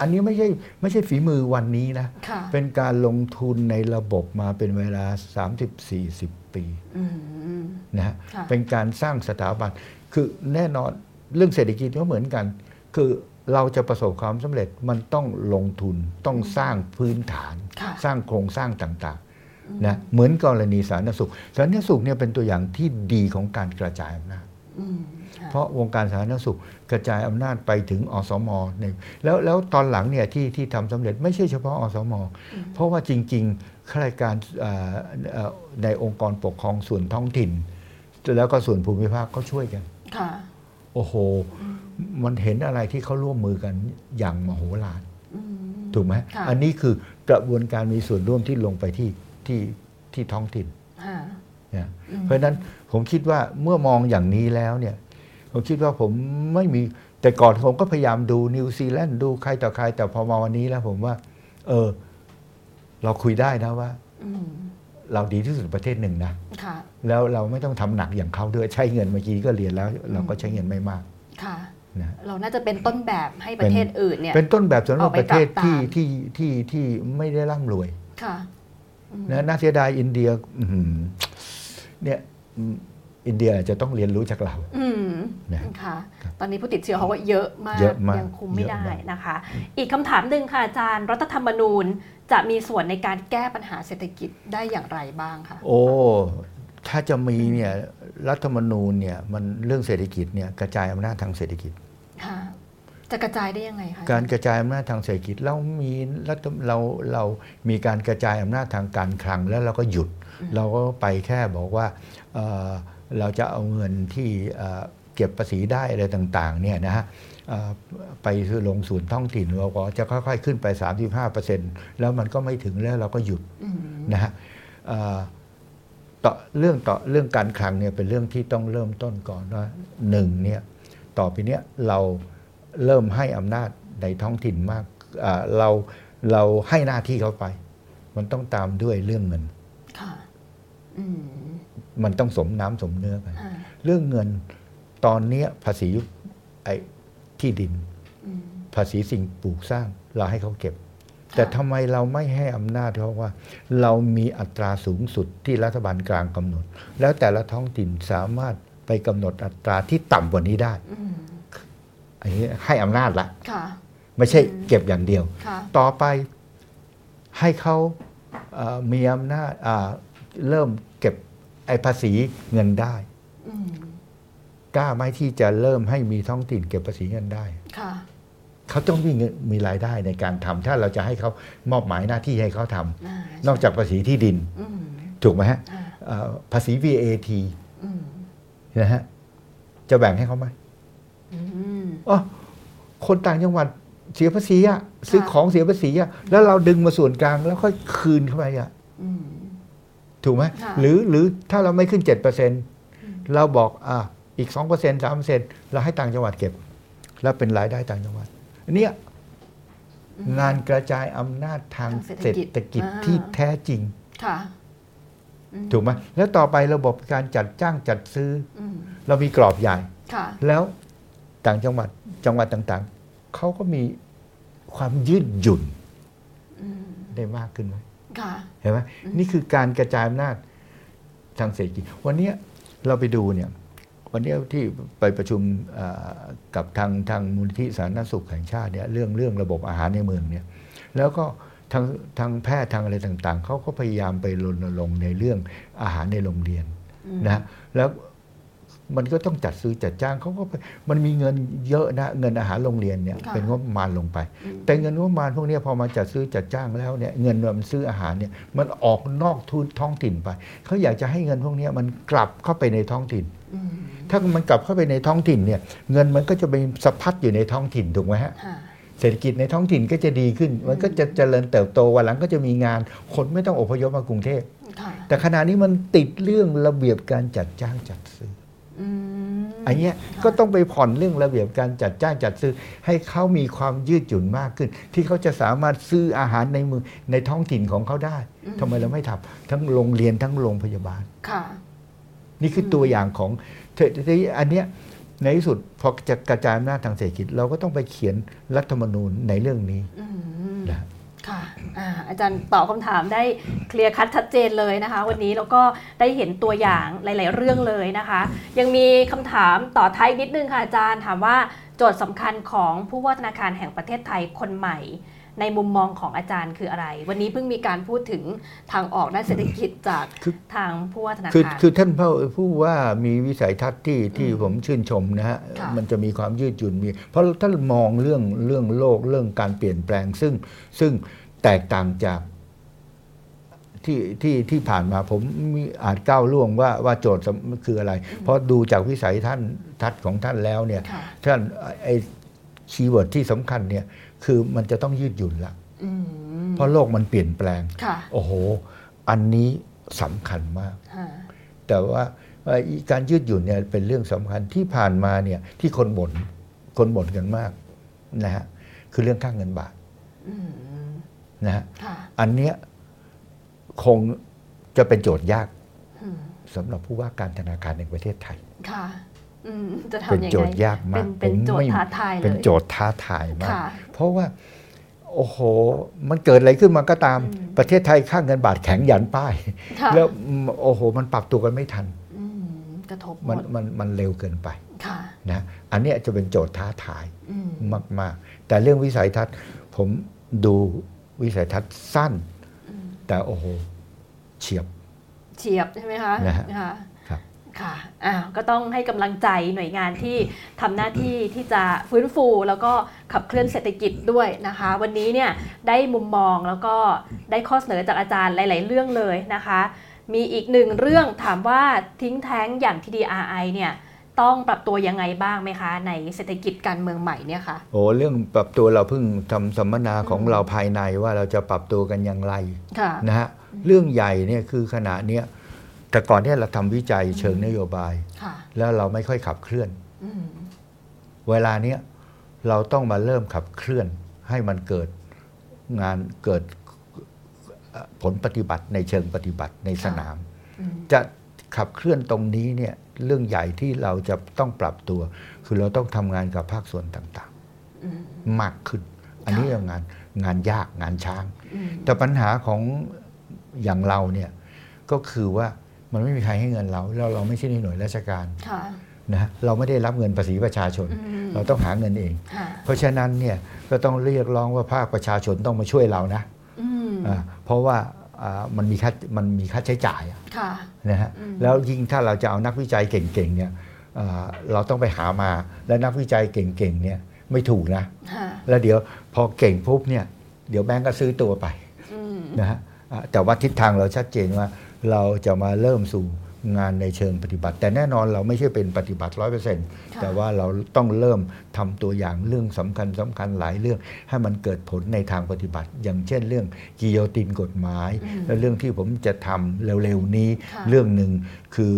อันนี้ไม่ใช่ไม่ใช่ฝีมือวันนี้นะค่ะเป็นการลงทุนในระบบมาเป็นเวลา 30-40 ปีอืมนะฮะค่ะเป็นการสร้างสถาบัน คือแน่นอนเรื่องเศรษฐกิจก็เหมือนกัน คือเราจะประสบความสำเร็จมันต้องลงทุนต้องสร้างพื้นฐานค่ะสร้างโครงสร้างต่างๆนะเหมือนกรณีสาธารณสุขสาธารณสุขเนี่ยเป็นตัวอย่างที่ดีของการกระจายอำนาจอืมค่ะ เพราะวงการสาธารณสุขกระจายอำนาจไปถึงอสมในแล้วแล้วตอนหลังเนี่ยที่ที่ทำสำเร็จไม่ใช่เฉพาะอสม เพราะว่าจริงๆข้าราชการเอ่อเอ่อในองค์กรปกครองส่วนท้องถิ่น แล้วก็ส่วนภูมิภาคก็ช่วยกันค่ะโอ้โห มันเห็นอะไรที่เขาร่วมมือกันอย่างมโหฬารอืมถูกไหมค่ะอันนี้คือกระบวนการมีส่วนร่วมที่ลงไปที่ที่ที่ท้องถิ่นค่ะนะอืมเพราะฉะนั้นผมคิดว่าเมื่อมองอย่างนี้แล้วเนี่ย ผมคิดว่าผมไม่มีแต่ก่อนผมก็พยายามดูนิวซีแลนด์ดูใครต่อใคร แต่พอมาวันนี้แล้วผมว่า เออ เราคุยได้นะว่าอืมเราดีที่สุดประเทศหนึ่งนะค่ะแล้วเราไม่ต้องทำหนักอย่างเขาด้วยใช้เงินเมื่อกี้ก็เรียนแล้ว เราก็ใช้เงินไม่มากค่ะนะเราน่าจะเป็นต้นแบบให้ประเทศอื่นเนี่ย เป็นต้นแบบสำหรับเอาไปประเทศปรับตามที่ที่ที่ที่ไม่ได้ร่ำรวย ค่ะอืมนะน่าเสียดายอินเดียอื้อหือเนี่ย อืมอินเดียอาจจะต้องเรียนรู้จากเรา อืมนะค่ะครับตอนนี้ผู้ติดเชื้อเขาก็เยอะมากเยอะมากยังคุมไม่เยอะได้มากนะคะ อีกคำถามหนึ่งค่ะอาจารย์ รัฐธรรมนูญจะมีส่วนในการแก้ปัญหาเศรษฐกิจได้อย่างไรบ้างคะ โอ้ ถ้าจะมีเนี่ยรัฐธรรมนูญเนี่ยมันเรื่องเศรษฐกิจเนี่ยกระจายอำนาจทางเศรษฐกิจ ค่ะ จะกระจายได้ยังไงคะ การกระจายอำนาจทางเศรษฐกิจเรามีรัฐเราเรามีการกระจายอำนาจทางการคลังแล้วเราก็หยุด เราก็ไปแค่บอกว่า เอ่อเราจะเอาเงินที่เอ่อเก็บภาษีได้อะไรต่างๆเนี่ยนะฮะเอ่อไปลงศูนย์ท้องถิ่นเราก็จะค่อยๆ ขึ้นไป 35%แล้วมันก็ไม่ถึงแล้วเราก็หยุดอืมนะฮะเอ่อต่อเรื่องต่อเรื่องการคลังเนี่ยเป็นเรื่องที่ต้องเริ่มต้นก่อนว่าหนึ่งเนี่ยต่อไปเนี้ยเราเริ่มให้อำนาจในท้องถิ่นมากเอ่อเราเราให้หน้าที่เขาไป มันต้องตามด้วยเรื่องเงิน ค่ะอื มมันต้องสมน้ำสมเนื้อกันอ่าเรื่องเงินตอนเนี้ยภาษีไอ้ที่ดินอืมภาษีสิ่งปลูกสร้างเราให้เขาเก็บ แต่ทำไมเราไม่ให้อำนาจเขาว่า เรามีอัตราสูงสุดที่รัฐบาลกลางกำหนด แล้วแต่ละท้องถิ่นสามารถไปกำหนดอัตราที่ต่ำกว่านี้ได้อืมอันนี้ให้อำนาจละค่ะไม่ใช่เก็บอย่างเดียวค่ะต่อไปให้เขาเอ่อมีอำนาจอ่าเริ่มเก็บไอ้ภาษีเงินได้อืมกล้าไหมที่จะเริ่มให้มีท้องถิ่นเก็บภาษีเงินได้ค่ะเขาต้องมีเงินมีรายได้ในการทำถ้าเราจะให้เขามอบหมายหน้าที่ให้เขาทำอ่านอกจากภาษีที่ดินอืมถูกไหมฮะอ่าเอ่อภาษี VAT อืมนะฮะจะแบ่งให้เขาไหมอืมอ๋อคนต่างจังหวัดเสียภาษีอะซื้อค่ะของเสียภาษีอะแล้วเราดึงมาส่วนกลางแล้วค่อยคืนเข้าไปอะอืม ถูกไหมค่ะหรือหรือถ้าเราไม่ขึ้น 7%เราบอกอะอีก 2% 3%เราให้ต่างจังหวัดเก็บ แล้วเป็นรายได้ต่างจังหวัดอันเนี้ยงานกระจายอำนาจทางเศรษฐกิจที่แท้จริงค่ะอืมถูกไหมแล้วต่อไประบบการจัดจ้างจัดซื้ออืมเรามีกรอบใหญ่ค่ะแล้วต่างจังหวัดจังหวัดต่างๆ เขาก็มีความยืดหยุ่นอืมได้มากขึ้นไหมค่ะ เห็นไหมนี่คือการกระจายอำนาจทางเศรษฐกิจ วันเนี้ยเราไปดูเนี่ย วันเนี้ยที่ไปประชุมเอ่อกับทางทางมูลนิธิสาธารณสุขแห่งชาติเนี่ยเรื่องเรื่องระบบอาหารในเมืองเนี่ย แล้วก็ทางทางแพทย์ทางอะไรต่างๆ เขาก็พยายามไปรณรงค์ในเรื่องอาหารในโรงเรียนอืมนะ แล้ว มันก็ต้องจัดซื้อจัดจ้างเขาก็ไปมันมีเงินเยอะนะเงินอาหารโรงเรียนเนี่ยค่ะ เป็นงบประมาณลงไปอืมแต่เงินงบประมาณพวกเนี้ยพอมาจัดซื้อจัดจ้างแล้วเนี่ยเงินมันซื้ออาหารเนี่ยมันออกนอกทุนท้องถิ่นไปเขาอยากจะให้เงินพวกเนี้ยมันกลับเข้าไปในท้องถิ่น อืมถ้ามันกลับเข้าไปในท้องถิ่นเนี่ยเงินมันก็จะไปสะพัดอยู่ในท้องถิ่นถูกไหมฮะ ค่ะ เศรษฐกิจในท้องถิ่นก็จะดีขึ้น มันก็จะเจริญเติบโตวันหลังก็จะมีงาน คนไม่ต้องอพยพมากรุงเทพ ค่ะ แต่ขณะนี้มันติดเรื่องระเบียบการจัดจ้างจัดซื้อ อืมอันเนี้ยก็ต้องไปผ่อนเรื่องระเบียบการจัดจ้างจัดซื้อ ให้เขามีความยืดหยุ่นมากขึ้น ที่เขาจะสามารถซื้ออาหารในมือในท้องถิ่นของเขาได้ทำไมเราไม่ทำทั้งโรงเรียนทั้งโรงพยาบาลค่ะ นี่คือตัวอย่างของเททีนี้อันเนี้ยในที่สุดพอจะกระจายอำนาจทางเศรษฐกิจ เราก็ต้องไปเขียนรัฐธรรมนูญในเรื่องนี้อืมนะ ค่ะอาอาจารย์ตอบคำถามได้เคลียร์คัดชัดเจนเลยนะคะ วันนี้แล้วก็ได้เห็นตัวอย่างหลาย ๆ เรื่องเลยนะคะ ยังมีคำถามต่อท้ายนิดนึงค่ะอาจารย์ถามว่าโจทย์สำคัญของผู้ว่าธนาคารแห่งประเทศไทยคนใหม่ ในมุมมองของอาจารย์คืออะไร วันนี้เพิ่งมีการพูดถึงทางออกด้านเศรษฐกิจจากคือทางผู้ว่าธนาคือคารคือท่านผู้ผู้ว่ามีวิสัยทัศน์ที่ที่อืมผมชื่นชมนะฮะค่ะมันจะมีความยืดหยุ่นมี เพราะท่านมองเรื่องเรื่องโลกเรื่องการเปลี่ยนแปลงซึ่งซึ่งแตกต่างจากที่ที่ที่ผ่านมาผมมีอาจก้าวล่วงว่าว่าโจทย์สำคืออะไร เพราะดูจากวิสัยท่านทัศน์ของท่านแล้วเนี่ยค่ะท่านไอ้ keyword ที่สำคัญเนี่ย คือมันจะต้องยืดหยุ่นละอืมเพราะโลกมันเปลี่ยนแปลงค่ะโอ้โห อันนี้สำคัญมากค่ะแต่ว่าเอ่ออีการยืดหยุ่นเนี่ยเป็นเรื่องสำคัญที่ผ่านมาเนี่ยที่คนบ่นคนบ่นกันมากนะฮะคือเรื่องค่าเงินบาทอืมนะฮะค่ะอันเนี้ยคงจะเป็นโจทย์ยากอืมสำหรับผู้ว่าการธนาคารแห่งประเทศไทย ค่ะอืมจะเป็นทำยังโจไงทย์ยากมาเป็กนเป็นผมโจทไม่ย์ท้าทายเลยเป็นโจทย์ท้าทายมากค่ะเพราะว่าโอ้โห มันเกิดอะไรขึ้นมาก็ตามอืมประเทศไทยค่างเงินบาทแข็งยันป้ายค่ะแล้วอืมโอ้โห มันปรับตัวกันไม่ทันอืมกระทบหมมันดมันมันเร็วเกินไปค่ะนะอันเนี้ยจะเป็นโจทย์ท้าทายอืมมาก ๆ แต่เรื่องวิสัยทัศน์ ผมดูวิสัยทัศน์สั้นอืมแต่โอ้โห เฉียบ เฉียบใช่ไหมคะนะฮะ ค่ะครับค่ะอ้าวก็ต้องให้กำลังใจหน่วยงานที่ทำหน้าที่ที่จะฟื้นฟูแล้วก็ขับเคลื่อนเศรษฐกิจด้วยนะคะ วันนี้เนี่ยได้มุมมองแล้วก็ได้ข้อเสนอจากอาจารย์หลาย ๆ เรื่องเลยนะคะ มีอีกหนึ่งเรื่องถามว่าทิ้งแท้งอย่าง TDRI เนี่ยต้องปรับตัวยังไงบ้างไหมคะ ในเศรษฐกิจการเมืองใหม่เนี่ยค่ะโอ้เรื่องปรับตัวเราเพิ่งทำสัมมนาของอืมเราภายในว่าเราจะปรับตัวกันอย่างไรค่ะนะฮะเรื่องใหญ่เนี่ยคือขณะเนี้ย แต่ก่อนที่เราทำวิจัยเชิงนโยบายค่ะแล้วเราไม่ค่อยขับเคลื่อนอืมเวลาเนี้ยเราต้องมาเริ่มขับเคลื่อนให้มันเกิดงานเกิดเอ่อผลปฏิบัติในเชิงปฏิบัติในสนามอืมจะขับเคลื่อนตรงนี้เนี่ยเรื่องใหญ่ที่เราจะต้องปรับตัว คือเราต้องทำงานกับภาคส่วนต่างอืมๆมากขึ้น อันนี้ค่ะงานงานยากงานช้างอืมแต่ปัญหาของอย่างเราเนี่ยก็คือว่า มันไม่มีใครให้เงินเราแล้วเราไม่ใช่หน่วยราชการค่ะนะเราไม่ได้รับเงินภาษีประชาชนอืมเราต้องหาเงินเองค่ะเพราะฉะนั้นเนี่ยก็ต้องเรียกร้องว่าภาคประชาชนต้องมาช่วยเรานะอืมอ่าเพราะว่าอ่ามันมีค่ามันมีค่าใช้จ่ายอะค่ะนะฮะอืมแล้วยิ่งถ้าเราจะเอานักวิจัยเก่งๆเนี่ยอ่าเราต้องไปหามาแล้วนักวิจัยเก่งๆเนี่ยไม่ถูกนะค่ะแล้วเดี๋ยวพอเก่งปุ๊บเนี่ยเดี๋ยวแบงก์ก็ซื้อตัวไปอืมนะฮะอ่าแต่ว่าทิศทางเราชัดเจนว่า เราจะมาเริ่มสู่งานในเชิงปฏิบัติ แต่แน่นอนเราไม่ใช่เป็นปฏิบัติร้อยเปอร์เซ็นต์ค่ะแต่ว่าเราต้องเริ่มทำตัวอย่างเรื่องสำคัญสำคัญหลายเรื่อง ให้มันเกิดผลในทางปฏิบัติ อย่างเช่นเรื่องกิโยตินกฎหมายอืมและเรื่องที่ผมจะทำเร็วๆนี้ค่ะเรื่องหนึ่งคือ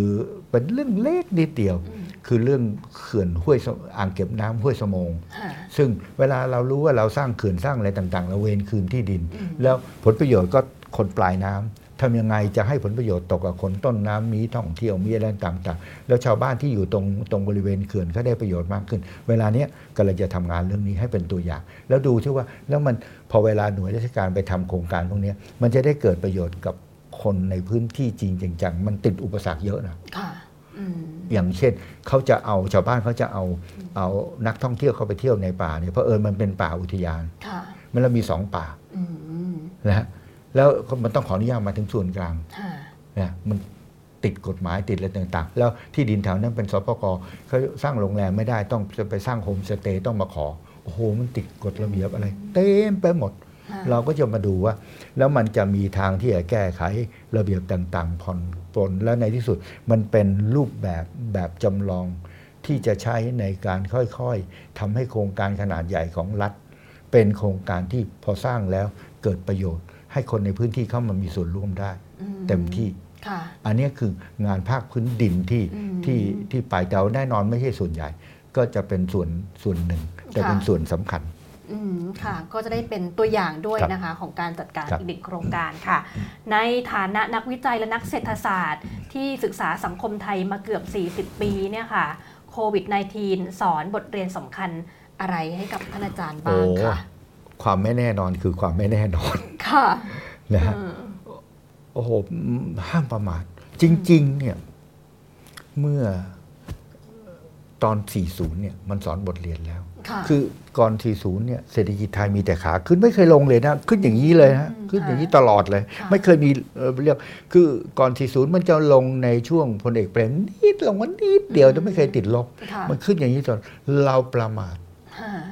เป็นเรื่องเล็กนิดเดียวอืมคือเรื่องเขื่อนห้วยสมอ่างเก็บน้ำห้วยสมงค่ะซึ่งเวลาเรารู้ว่าเราสร้างเขื่อนสร้างอะไรต่าง ๆ เราเวนคืนที่ดินอืมแล้วผลประโยชน์ก็คนปลายน้ำ ทำยังไงจะให้ผลประโยชน์ตกกับคนต้นน้ำมีท่องเที่ยวมีอะไรต่างๆ แล้วชาวบ้านที่อยู่ตรงตรงบริเวณเขื่อนก็ได้ประโยชน์มากขึ้น เวลาเนี้ยกำลังจะทำงานเรื่องนี้ให้เป็นตัวอย่าง แล้วดูที่ว่าแล้วมันพอเวลาหน่วยราชการไปทำโครงการพวกเนี้ยมันจะได้เกิดประโยชน์กับคนในพื้นที่จริงจังๆมันติดอุปสรรคเยอะนะค่ะอืมอย่างเช่นเขาจะเอาชาวบ้านเขาจะเอาเอานักท่องเที่ยวเข้าไปเที่ยวในป่าเนี่ยเพราะเอิญมันเป็นป่าอุทยานค่ะมันเรามีสองป่าอืมนะฮะ แล้วมันต้องขออนุญาตมาถึงส่วนกลางค่ะนะมันติดกฎหมายติดอะไรต่าง ๆ แล้วที่ดินแถวนั้นเป็นสปกเขาสร้างโรงแรมไม่ได้ต้องจะไปสร้างโฮมสเตย์ต้องมาขอโอ้โหมันติดกฎระเบียบอะไร เต็มไปหมดค่ะเราก็จะมาดูว่า แล้วมันจะมีทางที่จะแก้ไขระเบียบต่าง ๆ ผ่อนปลนและในที่สุดมันเป็นรูปแบบแบบจำลองที่จะใช้ในการค่อยๆทำให้โครงการขนาดใหญ่ของรัฐ เป็นโครงการที่พอสร้างแล้วเกิดประโยชน์ ให้คนในพื้นที่เข้ามามีส่วนร่วมได้อืเต็มที่ค่ะอันนี้คืองานภาคพื้นดินที่อืมที่ที่ไปแต่ว่าแน่นอนไม่ใช่ส่วนใหญ่ ก็จะเป็นส่วนส่วนหนึ่ง แต่เป็นค่ะส่วนสำคัญอืมค่ะ ก็จะได้เป็นตัวอย่างด้วยครับนะคะ ของการจัดการครับอีกหนึ่งโครงการค่ะ ในฐานะนักวิจัยและนักเศรษฐศาสตร์ ที่ศึกษาสังคมไทยมาเกือบ 40 ปีเนี่ยค่ะโควิด -19 สอนบทเรียนสำคัญอะไรให้กับท่านอาจารย์บ้างค่ะ ความไม่แน่นอนคือความไม่แน่นอน ค่ะนะฮะอืมโอ้โหห้ามประมาท จริง ๆ เนี่ย เมื่อตอน 40 เนี่ย มันสอนบทเรียนแล้วค่ะคือก่อน 40 เนี่ย เศรษฐกิจไทยมีแต่ขา ขึ้นไม่เคยลงเลยนะ ขึ้นอย่างนี้เลยฮะอืมขึ้นอย่างนี้ค่ะตลอดเลยค่ะไม่เคยมีเอ่อเรียก คือก่อน 40 มันจะลงในช่วงพลเอกเปรมนิดลงมานิดเดียวแต่ไม่เคยติดลบค่ะมันขึ้นอย่างนี้ตลอด เราประมาทค่ะอืม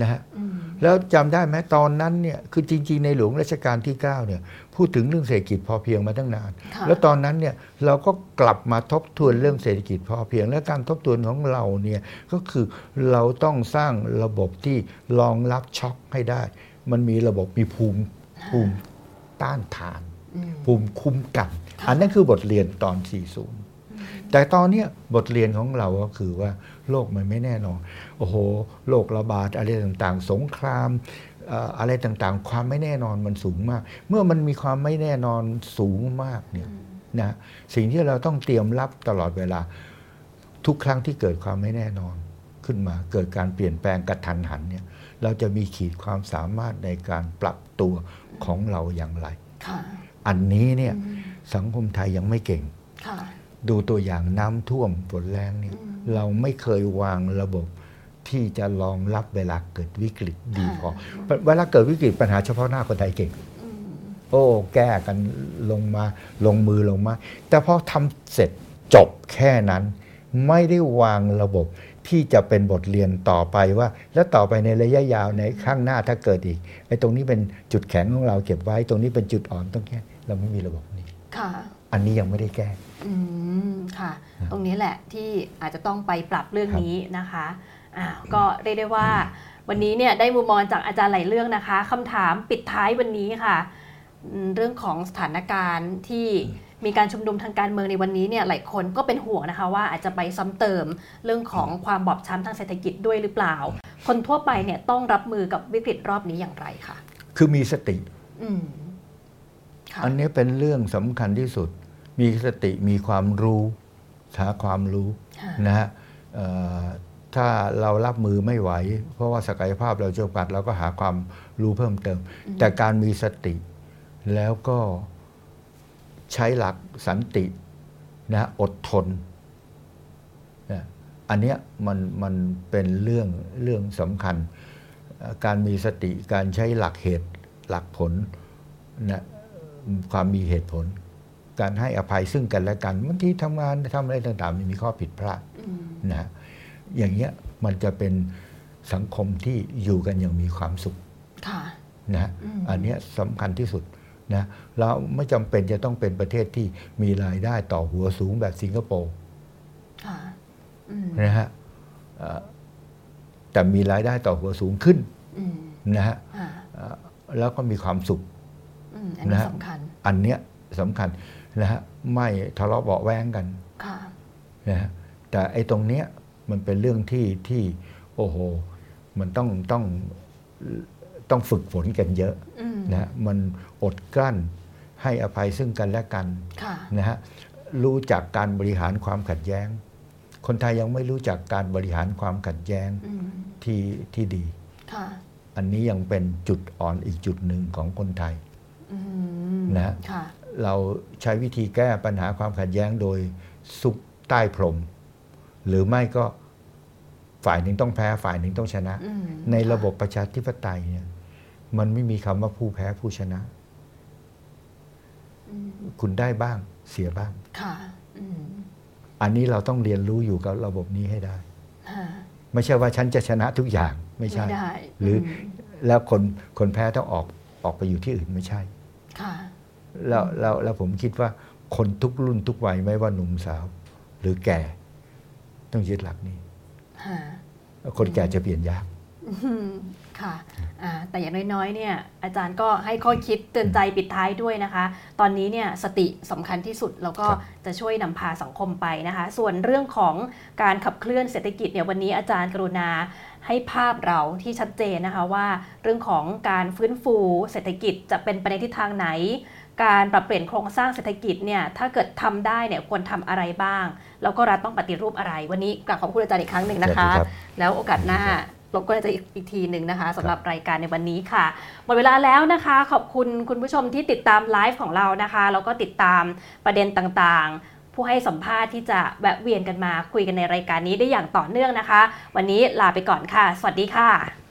นะฮะอืมแล้วจำได้ไหมตอนนั้นเนี่ยคือจริง ๆ ในหลวงรัชกาลที่9เนี่ยพูดถึงเรื่องเศรษฐกิจพอเพียงมาตั้งนานค่ะแล้วตอนนั้นเนี่ยเราก็กลับมาทบทวนเรื่องเศรษฐกิจพอเพียง และการทบทวนของเราเนี่ยก็คือเราต้องสร้างระบบที่รองรับช็อคให้ได้ มันมีระบบมีภูมิภูมิต้านทานอืมภูมิคุ้มกันค่ะอันนั้นคือบทเรียนตอน 40 แต่ตอนเนี้ยบทเรียนของเราก็คือว่าโลกมันไม่แน่นอน โอ้โห โรคระบาดอะไรต่างๆ สงครามเอ่ออะไรต่างๆ ความไม่แน่นอนมันสูงมาก เมื่อมันมีความไม่แน่นอนสูงมากเนี่ยนะสิ่งที่เราต้องเตรียมรับตลอดเวลา ทุกครั้งที่เกิดความไม่แน่นอนขึ้นมา เกิดการเปลี่ยนแปลงกระทันหันเนี่ยเราจะมีขีดความสามารถในการปรับตัวของเราอย่างไรค่ะอันนี้เนี่ยอืมสังคมไทยยังไม่เก่งค่ะ ดูตัวอย่างน้ำท่วมฝนแรงเนี่ยอืมเราไม่เคยวางระบบที่จะรองรับเวลาเกิดวิกฤตดีพอเวลาเกิดวิกฤตปัญหาเฉพาะหน้าคนไทยเก่งอืมโอ้แก้กันลงมาลงมือลงมา แต่พอทำเสร็จจบแค่นั้น ไม่ได้วางระบบที่จะเป็นบทเรียนต่อไปว่า แล้วต่อไปในระยะยาวในข้างหน้าถ้าเกิดอีกไอ้ตรงนี้เป็นจุดแข็งของเราเก็บไว้ ตรงนี้เป็นจุดอ่อนต้องแก้เราไม่มีระบบนี้ค่ะอันนี้ยังไม่ได้แก้ อืมค่ะ ตรงนี้แหละที่อาจจะต้องไปปรับเรื่องนี้นะคะอ่าก็เรียกได้ว่า วันนี้เนี่ยได้มุมมองจากอาจารย์หลายเรื่องนะคะคำถามปิดท้ายวันนี้ค่ะอืมเรื่องของสถานการณ์ที่มีการชุมนุมทางการเมืองในวันนี้เนี่ยหลายคนก็เป็นห่วงนะคะ ว่าอาจจะไปซ้ำเติมเรื่องของความบอบช้ำทางเศรษฐกิจด้วยหรือเปล่า คนทั่วไปเนี่ยต้องรับมือกับวิกฤตรอบนี้อย่างไรคะคือมีสติ อืมค่ะอันนี้เป็นเรื่องสำคัญที่สุด มีสติมีความรู้หาความรู้ค่ะนะฮะเอ่อถ้าเรารับมือไม่ไหว เพราะว่าศักยภาพเราจำกัดเราก็หาความรู้เพิ่มเติม แต่การมีสติแล้วก็ใช้หลักสันตินะอดทนนะอันเนี้ยมันมันเป็นเรื่องเรื่องสำคัญเอ่อการมีสติการใช้หลักเหตุหลักผลนะความมีเหตุผล การให้อภัยซึ่งกันและกันบางทีทำงานทำอะไรต่างๆมันมีข้อผิดพลาดอืมนะฮะอย่างเงี้ยมันจะเป็นสังคมที่อยู่กันอย่างมีความสุขค่ะนะฮะอืมอันเนี้ยสำคัญที่สุดนะแล้วไม่จำเป็นจะต้องเป็นประเทศที่มีรายได้ต่อหัวสูงแบบสิงคโปร์ค่ะอืมนะฮะเอ่อแต่มีรายได้ต่อหัวสูงขึ้นอืมนะฮะค่ะเอ่อแล้วก็มีความสุขอืมอันนี้นะฮะสำคัญอันเนี้ยสำคัญ นะฮะไม่ทะเลาะเบาะแว้งกันค่ะนะฮะแต่ไอ้ตรงเนี้ยมันเป็นเรื่องที่ที่โอ้โหมันต้องต้องต้องฝึกฝนกันเยอะอืมนะฮะมันอดกลั้นให้อภัยซึ่งกันและกันค่ะนะฮะรู้จักการบริหารความขัดแย้ง คนไทยยังไม่รู้จักการบริหารความขัดแย้งอืมที่ที่ดีค่ะอันนี้ยังเป็นจุดอ่อนอีกจุดหนึ่งของคนไทยอืมนะฮะค่ะ เราใช้วิธีแก้ปัญหาความขัดแย้งโดยซุกใต้พรม หรือไม่ก็ฝ่ายหนึ่งต้องแพ้ฝ่ายหนึ่งต้องชนะอืมในค่ระบบประชาธิปไตยเนี่ยมันไม่มีคำว่าผู้แพ้ผู้ชนะออืมคุณได้บ้างเสียบ้างค่ะอืมอันนี้เราต้องเรียนรู้อยู่กับระบบนี้ให้ได้ค่ะไม่ใช่ว่าฉันจะชนะทุกอย่างไม่ใช่ไม่ได้หรือมแล้วคนคนแพ้ต้องออกออกไปอยู่ที่อื่นไม่ใช่ ค่ะ แล้วแล้วแล้วผมคิดว่าคนทุกรุ่นทุกวัยไม่ว่าหนุ่มสาว หรือแก่ ต้องยึดหลักนี้ค่ะคนแก่จะเปลี่ยนยากอืมค่ะอ่าแต่อย่างน้อยๆเนี่ยอาจารย์ก็ให้ข้อคิดเตือนใจปิดท้ายด้วยนะคะ ตอนนี้เนี่ยสติสำคัญที่สุดแล้วก็ครับจะช่วยนำพาสังคมไปนะคะ ส่วนเรื่องของการขับเคลื่อนเศรษฐกิจเนี่ยวันนี้อาจารย์กรุณาให้ภาพเราที่ชัดเจนนะคะว่า เรื่องของการฟื้นฟูเศรษฐกิจจะเป็นไปในทิศทางไหน การปรับเปลี่ยนโครงสร้างเศรษฐกิจเนี่ยถ้าเกิดทำได้เนี่ยควรทำอะไรบ้าง แล้วก็รัฐต้องปฏิรูปอะไร วันนี้กลับขอบคุณอาจารย์อีกครั้งหนึ่งนะคะสวัสดีครับแล้วโอกาสหน้าเราก็จะอีกอีกทีหนึ่งนะคะสำหรับรายการในวันนี้ค่ะ หมดเวลาแล้วนะคะ ขอบคุณคุณผู้ชมที่ติดตามไลฟ์ของเรานะคะแล้วก็ติดตามประเด็นต่างๆ ผู้ให้สัมภาษณ์ที่จะแวะเวียนกันมาคุยกันในรายการนี้ได้อย่างต่อเนื่องนะคะ วันนี้ลาไปก่อนค่ะ สวัสดีค่ะ